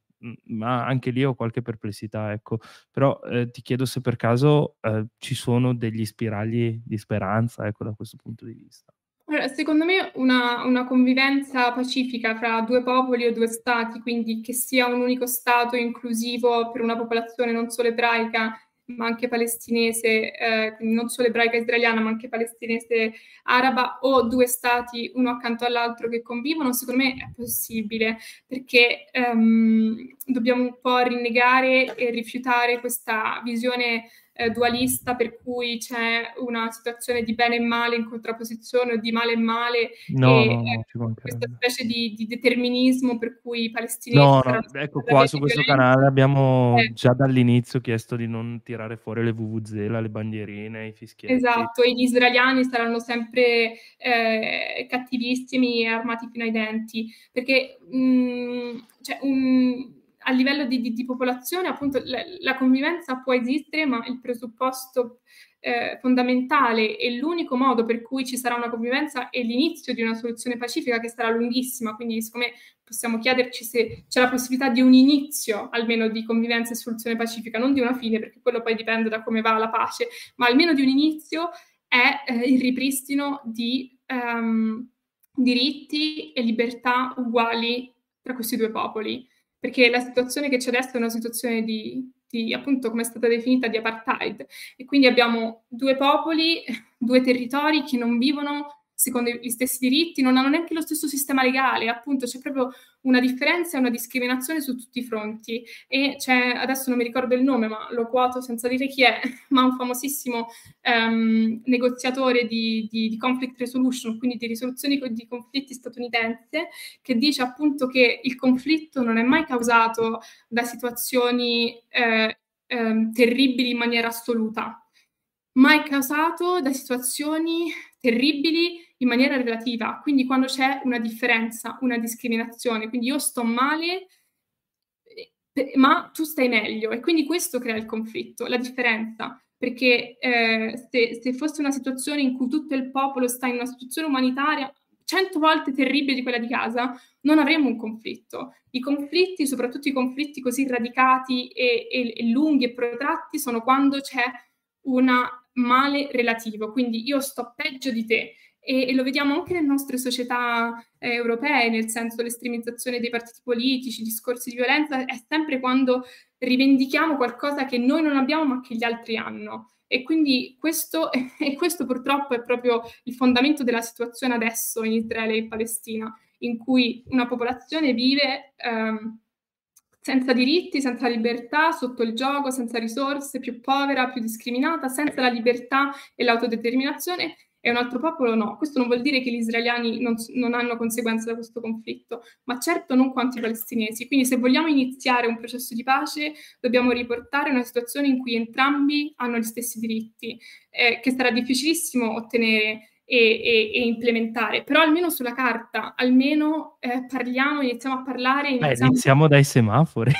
ma anche lì ho qualche perplessità, ecco. Però eh, ti chiedo se per caso eh, ci sono degli spiragli di speranza, ecco, da questo punto di vista. Allora, secondo me una, una convivenza pacifica fra due popoli o due stati, quindi che sia un unico stato inclusivo per una popolazione non solo ebraica, ma anche palestinese, eh, non solo ebraica israeliana, ma anche palestinese araba, o due stati uno accanto all'altro che convivono, secondo me è possibile, perché um, dobbiamo un po' rinnegare e rifiutare questa visione eh, dualista per cui c'è una situazione di bene e male in contrapposizione o di male e male no, e no, no, questa specie di, di, determinismo per cui i palestinesi no, no, ecco qua su questo canale abbiamo eh. già dall'inizio chiesto di non tirare fuori le VVZela, le bandierine, i fischietti. Esatto, e gli israeliani saranno sempre eh, cattivissimi e armati fino ai denti perché mh, cioè, un a livello di, di, di popolazione, appunto, la, la, convivenza può esistere, ma il presupposto eh, fondamentale e l'unico modo per cui ci sarà una convivenza è l'inizio di una soluzione pacifica che sarà lunghissima, quindi siccome possiamo chiederci se c'è la possibilità di un inizio almeno di convivenza e soluzione pacifica, non di una fine, perché quello poi dipende da come va la pace, ma almeno di un inizio è eh, il ripristino di um, diritti e libertà uguali tra questi due popoli, perché la situazione che c'è adesso è una situazione di, di, appunto, come è stata definita, di apartheid, e quindi abbiamo due popoli, [laughs] due territori che non vivono secondo gli stessi diritti, non hanno neanche lo stesso sistema legale, appunto c'è proprio una differenza e una discriminazione su tutti i fronti. E c'è, adesso non mi ricordo il nome, ma lo quoto senza dire chi è, [laughs] ma un famosissimo um, negoziatore di, di, di, conflict resolution, quindi di risoluzione di conflitti statunitense, che dice appunto che il conflitto non è mai causato da situazioni eh, eh, terribili in maniera assoluta, ma è causato da situazioni terribili in maniera relativa, quindi quando c'è una differenza, una discriminazione, quindi io sto male, eh, ma tu stai meglio. E quindi questo crea il conflitto, la differenza, perché eh, se, se fosse una situazione in cui tutto il popolo sta in una situazione umanitaria cento volte terribile di quella di casa, non avremmo un conflitto. I conflitti, soprattutto i conflitti così radicati e, e, e lunghi e protratti, sono quando c'è un male relativo, quindi io sto peggio di te e, e, lo vediamo anche nelle nostre società eh, europee, nel senso l'estremizzazione dei partiti politici, discorsi di violenza, è sempre quando rivendichiamo qualcosa che noi non abbiamo ma che gli altri hanno. E quindi questo, [laughs] e questo purtroppo è proprio il fondamento della situazione adesso in Israele e in Palestina, in cui una popolazione vive ehm, senza diritti, senza libertà, sotto il gioco, senza risorse, più povera, più discriminata, senza la libertà e l'autodeterminazione e un altro popolo no. Questo non vuol dire che gli israeliani non, non, hanno conseguenze da questo conflitto, ma certo non quanto i palestinesi. Quindi se vogliamo iniziare un processo di pace, dobbiamo riportare una situazione in cui entrambi hanno gli stessi diritti, eh, che sarà difficilissimo ottenere e, e, implementare, però almeno sulla carta, almeno eh, parliamo, iniziamo a parlare. Iniziamo... Beh, iniziamo dai semafori.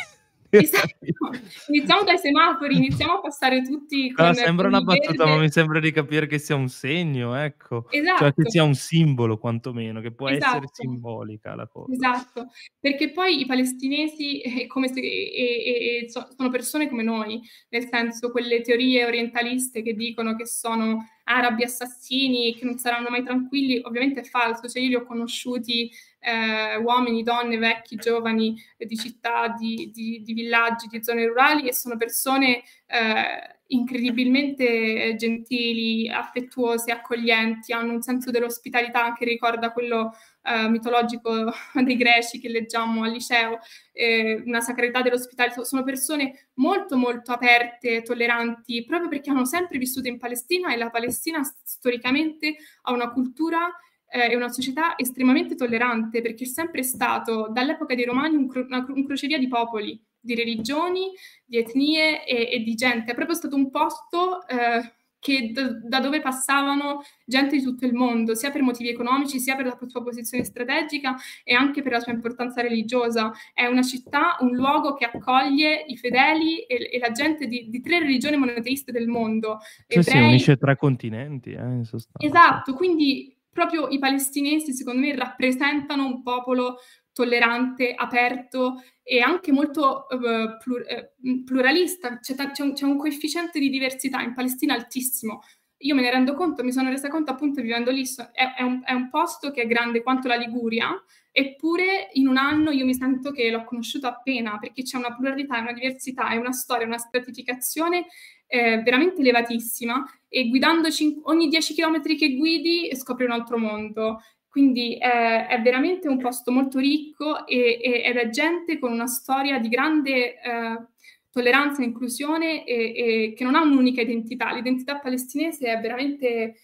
Esatto. [laughs] Iniziamo dai semafori, iniziamo a passare tutti con... No, sembra una battuta, verde. ma mi sembra di capire che sia un segno, ecco. Esatto. Cioè che sia un simbolo, quantomeno, che può esatto. essere simbolica la cosa. Esatto, perché poi i palestinesi eh, come se, e, e, sono persone come noi, nel senso quelle teorie orientaliste che dicono che sono arabi assassini, che non saranno mai tranquilli, ovviamente è falso, cioè io li ho conosciuti eh, uomini, donne, vecchi, giovani eh, di città, di, di, di, villaggi, di zone rurali e sono persone eh, incredibilmente gentili, affettuose, accoglienti, hanno un senso dell'ospitalità che ricorda quello eh, mitologico [laughs] dei greci che leggiamo al liceo, eh, una sacralità dell'ospitalità. Sono persone molto molto aperte, tolleranti, proprio perché hanno sempre vissuto in Palestina e la Palestina storicamente ha una cultura eh, è una società estremamente tollerante perché è sempre stato, dall'epoca dei Romani, un, cro- una, un crocevia di popoli, di religioni, di etnie e, e, di gente. È proprio stato un posto eh, che da, da, dove passavano gente di tutto il mondo, sia per motivi economici, sia per la sua posizione strategica e anche per la sua importanza religiosa. È una città, un luogo che accoglie i fedeli e, e la gente di, di, tre religioni monoteiste del mondo. Cioè Ebrei... si unisce tre continenti, eh, in sostanza. Esatto, quindi proprio i palestinesi, secondo me, rappresentano un popolo tollerante, aperto e anche molto uh, plur- uh, pluralista. C'è, t- c'è, un, c'è, un, coefficiente di diversità in Palestina altissimo. Io me ne rendo conto, mi sono resa conto appunto vivendo lì, è, è, un, è un posto che è grande quanto la Liguria, eppure in un anno io mi sento che l'ho conosciuto appena, perché c'è una pluralità, una diversità, una storia, una stratificazione eh, veramente elevatissima e guidando cin- ogni 10 km che guidi scopri un altro mondo. Quindi eh, è veramente un posto molto ricco e, e, ed è gente con una storia di grande eh, tolleranza inclusione e, e, che non ha un'unica identità. L'identità palestinese è veramente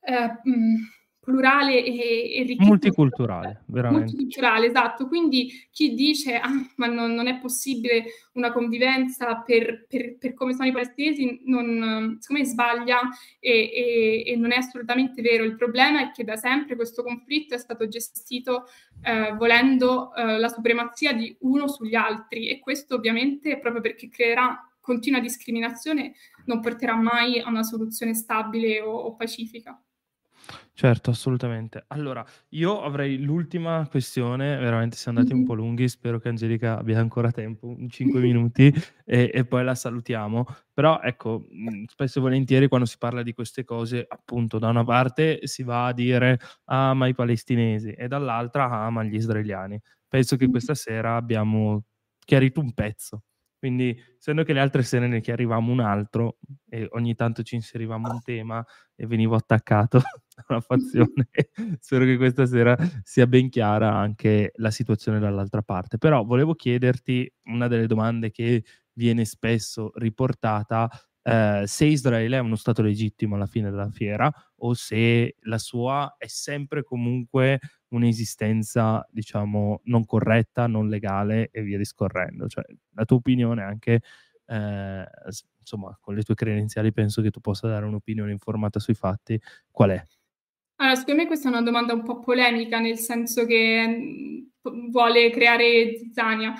eh, mh, plurale e, e ricchissimo. Multiculturale, veramente. Multiculturale, esatto. Quindi chi dice ah, ma non, non, è possibile una convivenza per, per, per, come sono i palestinesi, non, secondo me sbaglia e, e, e, non è assolutamente vero. Il problema è che da sempre questo conflitto è stato gestito eh, volendo eh, la supremazia di uno sugli altri e questo ovviamente proprio perché creerà continua discriminazione non porterà mai a una soluzione stabile o, o pacifica. Certo, assolutamente. Allora, io avrei l'ultima questione, veramente siamo andati un po' lunghi, spero che Angelica abbia ancora tempo, un 5 [laughs] minuti e e poi la salutiamo. Però ecco, spesso e volentieri quando si parla di queste cose, appunto, da una parte si va a dire: "Ah, ma i palestinesi" e dall'altra: "Ah, ma gli israeliani". Penso che questa sera abbiamo chiarito un pezzo. Quindi, essendo che le altre sere ne chiarivamo un altro e ogni tanto ci inserivamo un tema e venivo attaccato [laughs] [laughs] una fazione, [laughs] spero che questa sera sia ben chiara anche la situazione dall'altra parte. Però volevo chiederti una delle domande che viene spesso riportata, ehm, se Israele è uno stato legittimo alla fine della fiera o se la sua è sempre comunque un'esistenza, diciamo, non corretta, non legale e via discorrendo. Cioè, la tua opinione anche, s insomma, con le tue credenziali penso che tu possa dare un'opinione informata sui fatti. Qual è? Allora, secondo me questa è una domanda un po' polemica, nel senso che, p vuole creare zizzania.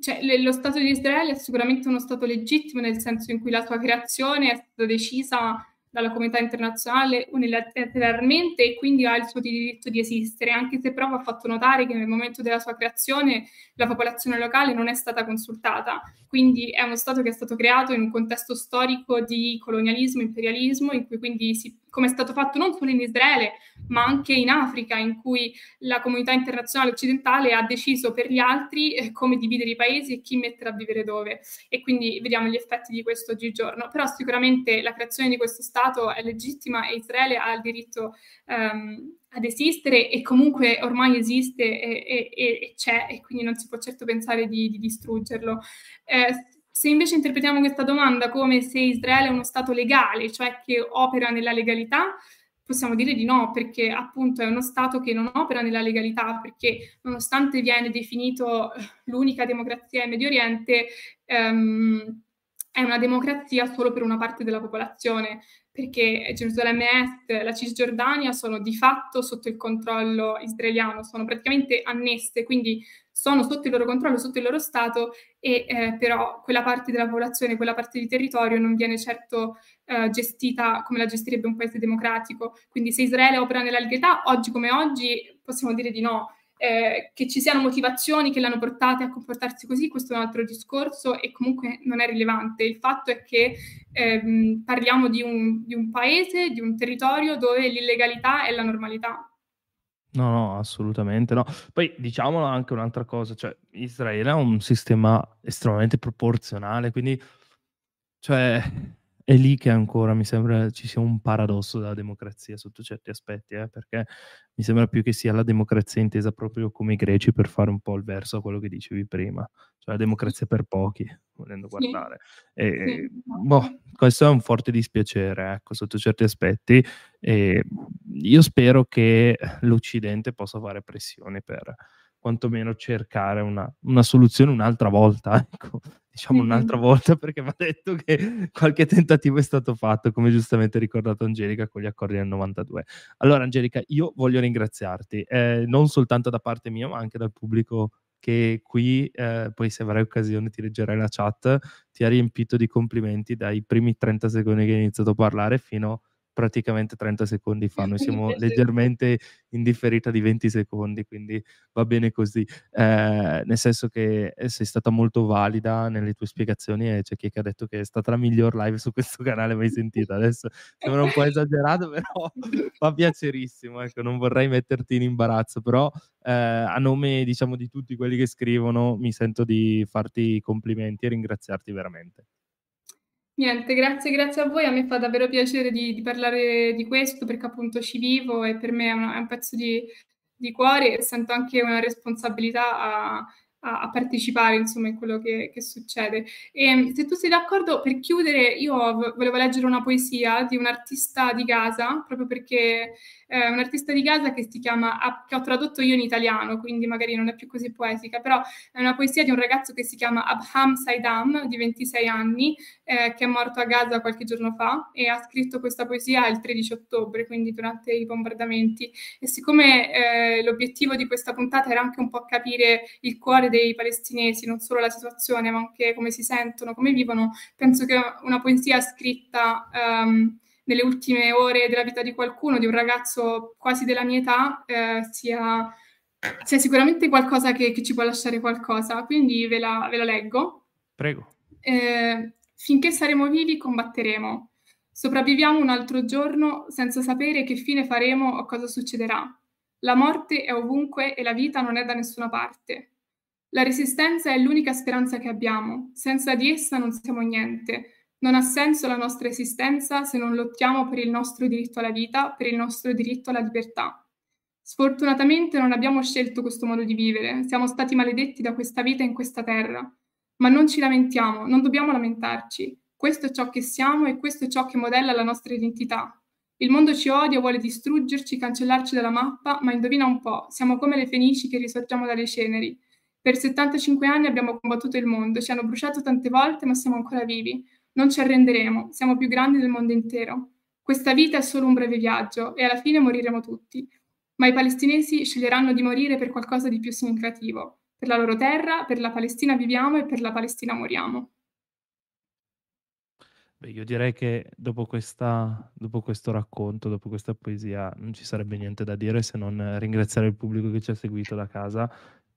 Cioè, lo Stato di Israele è sicuramente uno Stato legittimo, nel senso in cui la sua creazione è stata decisa dalla comunità internazionale unilateralmente e quindi ha il suo diritto di esistere, anche se però va fatto notare che nel momento della sua creazione la popolazione locale non è stata consultata. Quindi è uno Stato che è stato creato in un contesto storico di colonialismo, imperialismo, in cui quindi si come è stato fatto non solo in Israele, ma anche in Africa, in cui la comunità internazionale occidentale ha deciso per gli altri eh, come dividere i paesi e chi mettere a vivere dove. E quindi vediamo gli effetti di questo oggigiorno. Però sicuramente la creazione di questo Stato è legittima e Israele ha il diritto um, ad esistere e comunque ormai esiste e, e, e, c'è e quindi non si può certo pensare di, di distruggerlo. Eh, se invece interpretiamo questa domanda come se Israele è uno Stato legale, cioè che opera nella legalità, possiamo dire di no, perché appunto è uno Stato che non opera nella legalità, perché nonostante viene definito eh, l'unica democrazia in Medio Oriente, ehm, è una democrazia solo per una parte della popolazione, perché Gerusalemme Est, la Cisgiordania sono di fatto sotto il controllo israeliano, sono praticamente annesse, quindi sono sotto il loro controllo, sotto il loro Stato, e eh, però quella parte della popolazione, quella parte di territorio non viene certo eh, gestita come la gestirebbe un paese democratico. Quindi se Israele opera nella legalità, oggi come oggi possiamo dire di no. Eh, che ci siano motivazioni che l'hanno portata a comportarsi così, questo è un altro discorso e comunque non è rilevante. Il fatto è che ehm, parliamo di un, di un paese, di un territorio dove l'illegalità è la normalità. No, no, assolutamente no. Poi diciamolo anche un'altra cosa, cioè Israele ha un sistema estremamente proporzionale, quindi cioè è lì che ancora mi sembra ci sia un paradosso della democrazia sotto certi aspetti, eh, perché mi sembra più che sia la democrazia intesa proprio come i greci per fare un po' il verso a quello che dicevi prima, cioè la democrazia per pochi, volendo guardare. E, boh, questo è un forte dispiacere, ecco, sotto certi aspetti. E io spero che l'Occidente possa fare pressione per quantomeno cercare una, una soluzione un'altra volta, [laughs] ecco, diciamo un'altra Mh-mh. volta perché va detto che qualche tentativo è stato fatto, come giustamente ricordato Angelica con gli accordi del 92. Allora Angelica, io voglio ringraziarti, eh, non soltanto da parte mia, ma anche dal pubblico che qui, eh, poi se avrai occasione ti leggerai la chat, ti ha riempito di complimenti dai primi 30 secondi che hai iniziato a parlare fino praticamente 30 secondi fa. Noi siamo [laughs] leggermente in differita di 20 secondi, quindi va bene così. Ehm, nel senso che, ehm, sei stata molto valida nelle tue spiegazioni e c'è chi ha detto che è stata la miglior live su questo canale mai sentita. Adesso sembra un po' esagerato, però [laughs] fa piacerissimo, ecco, non vorrei metterti in imbarazzo, però, ehm, a nome diciamo di tutti quelli che scrivono, mi sento di farti i complimenti e ringraziarti veramente. Niente, grazie, grazie a voi. A me fa davvero piacere di di parlare di questo perché appunto ci vivo e per me è una è un pezzo di di cuore e sento anche una responsabilità a a, a partecipare insomma in quello che, che, succede. E se tu sei d'accordo, per chiudere, io volevo leggere una poesia di un artista di Gaza, proprio perché eh, un artista di Gaza che si chiama, che ho tradotto io in italiano, quindi magari non è più così poetica, però è una poesia di un ragazzo che si chiama Abham Saidam, di 26 anni, eh, che è morto a Gaza qualche giorno fa e ha scritto questa poesia il 13 ottobre, quindi durante i bombardamenti. E siccome eh, l'obiettivo di questa puntata era anche un po' capire il cuore dei palestinesi, non solo la situazione, ma anche come si sentono, come vivono, penso che una poesia scritta... Um, nelle ultime ore della vita di qualcuno, di un ragazzo quasi della mia età, eh, sia, sia, sicuramente qualcosa che, che, ci può lasciare qualcosa. Quindi ve la, ve la leggo. Prego. Eh, finché saremo vivi combatteremo. Sopravviviamo un altro giorno senza sapere che fine faremo o cosa succederà. La morte è ovunque e la vita non è da nessuna parte. La resistenza è l'unica speranza che abbiamo. Senza di essa non siamo niente. Non ha senso la nostra esistenza se non lottiamo per il nostro diritto alla vita, per il nostro diritto alla libertà. Sfortunatamente non abbiamo scelto questo modo di vivere, siamo stati maledetti da questa vita in questa terra. Ma non ci lamentiamo, non dobbiamo lamentarci. Questo è ciò che siamo e questo è ciò che modella la nostra identità. Il mondo ci odia, vuole distruggerci, cancellarci dalla mappa, ma indovina un po', siamo come le fenici che risorgiamo dalle ceneri. Per 75 anni abbiamo combattuto il mondo, ci hanno bruciato tante volte, ma siamo ancora vivi. Non ci arrenderemo, siamo più grandi del mondo intero. Questa vita è solo un breve viaggio e alla fine moriremo tutti. Ma i palestinesi sceglieranno di morire per qualcosa di più significativo. Per la loro terra, per la Palestina viviamo e per la Palestina moriamo. Beh, io direi che dopo, questa, dopo questo racconto, dopo questa poesia, non ci sarebbe niente da dire se non ringraziare il pubblico che ci ha seguito da casa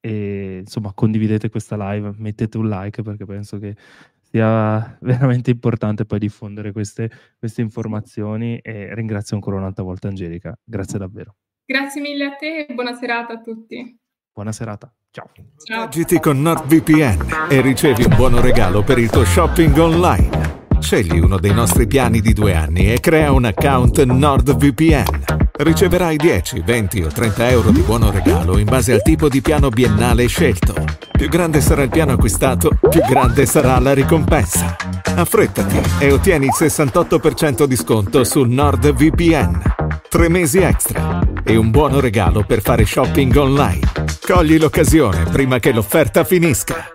e insomma condividete questa live, mettete un like perché penso che sia [laughs] veramente importante poi diffondere queste, queste informazioni e ringrazio ancora un'altra volta Angelica, grazie davvero. Grazie mille a te e buona serata a tutti. Buona serata, ciao. Ciao. Agiti con NordVPN e ricevi un buono regalo per il tuo shopping online. Scegli uno dei nostri piani di due anni e crea un account NordVPN. Riceverai 10, 20 o 30 euro di buono regalo in base al tipo di piano biennale scelto. Più grande sarà il piano acquistato, più grande sarà la ricompensa. Affrettati e ottieni il 68% di sconto su NordVPN. Tre mesi extra e un buono regalo per fare shopping online. Cogli l'occasione prima che l'offerta finisca.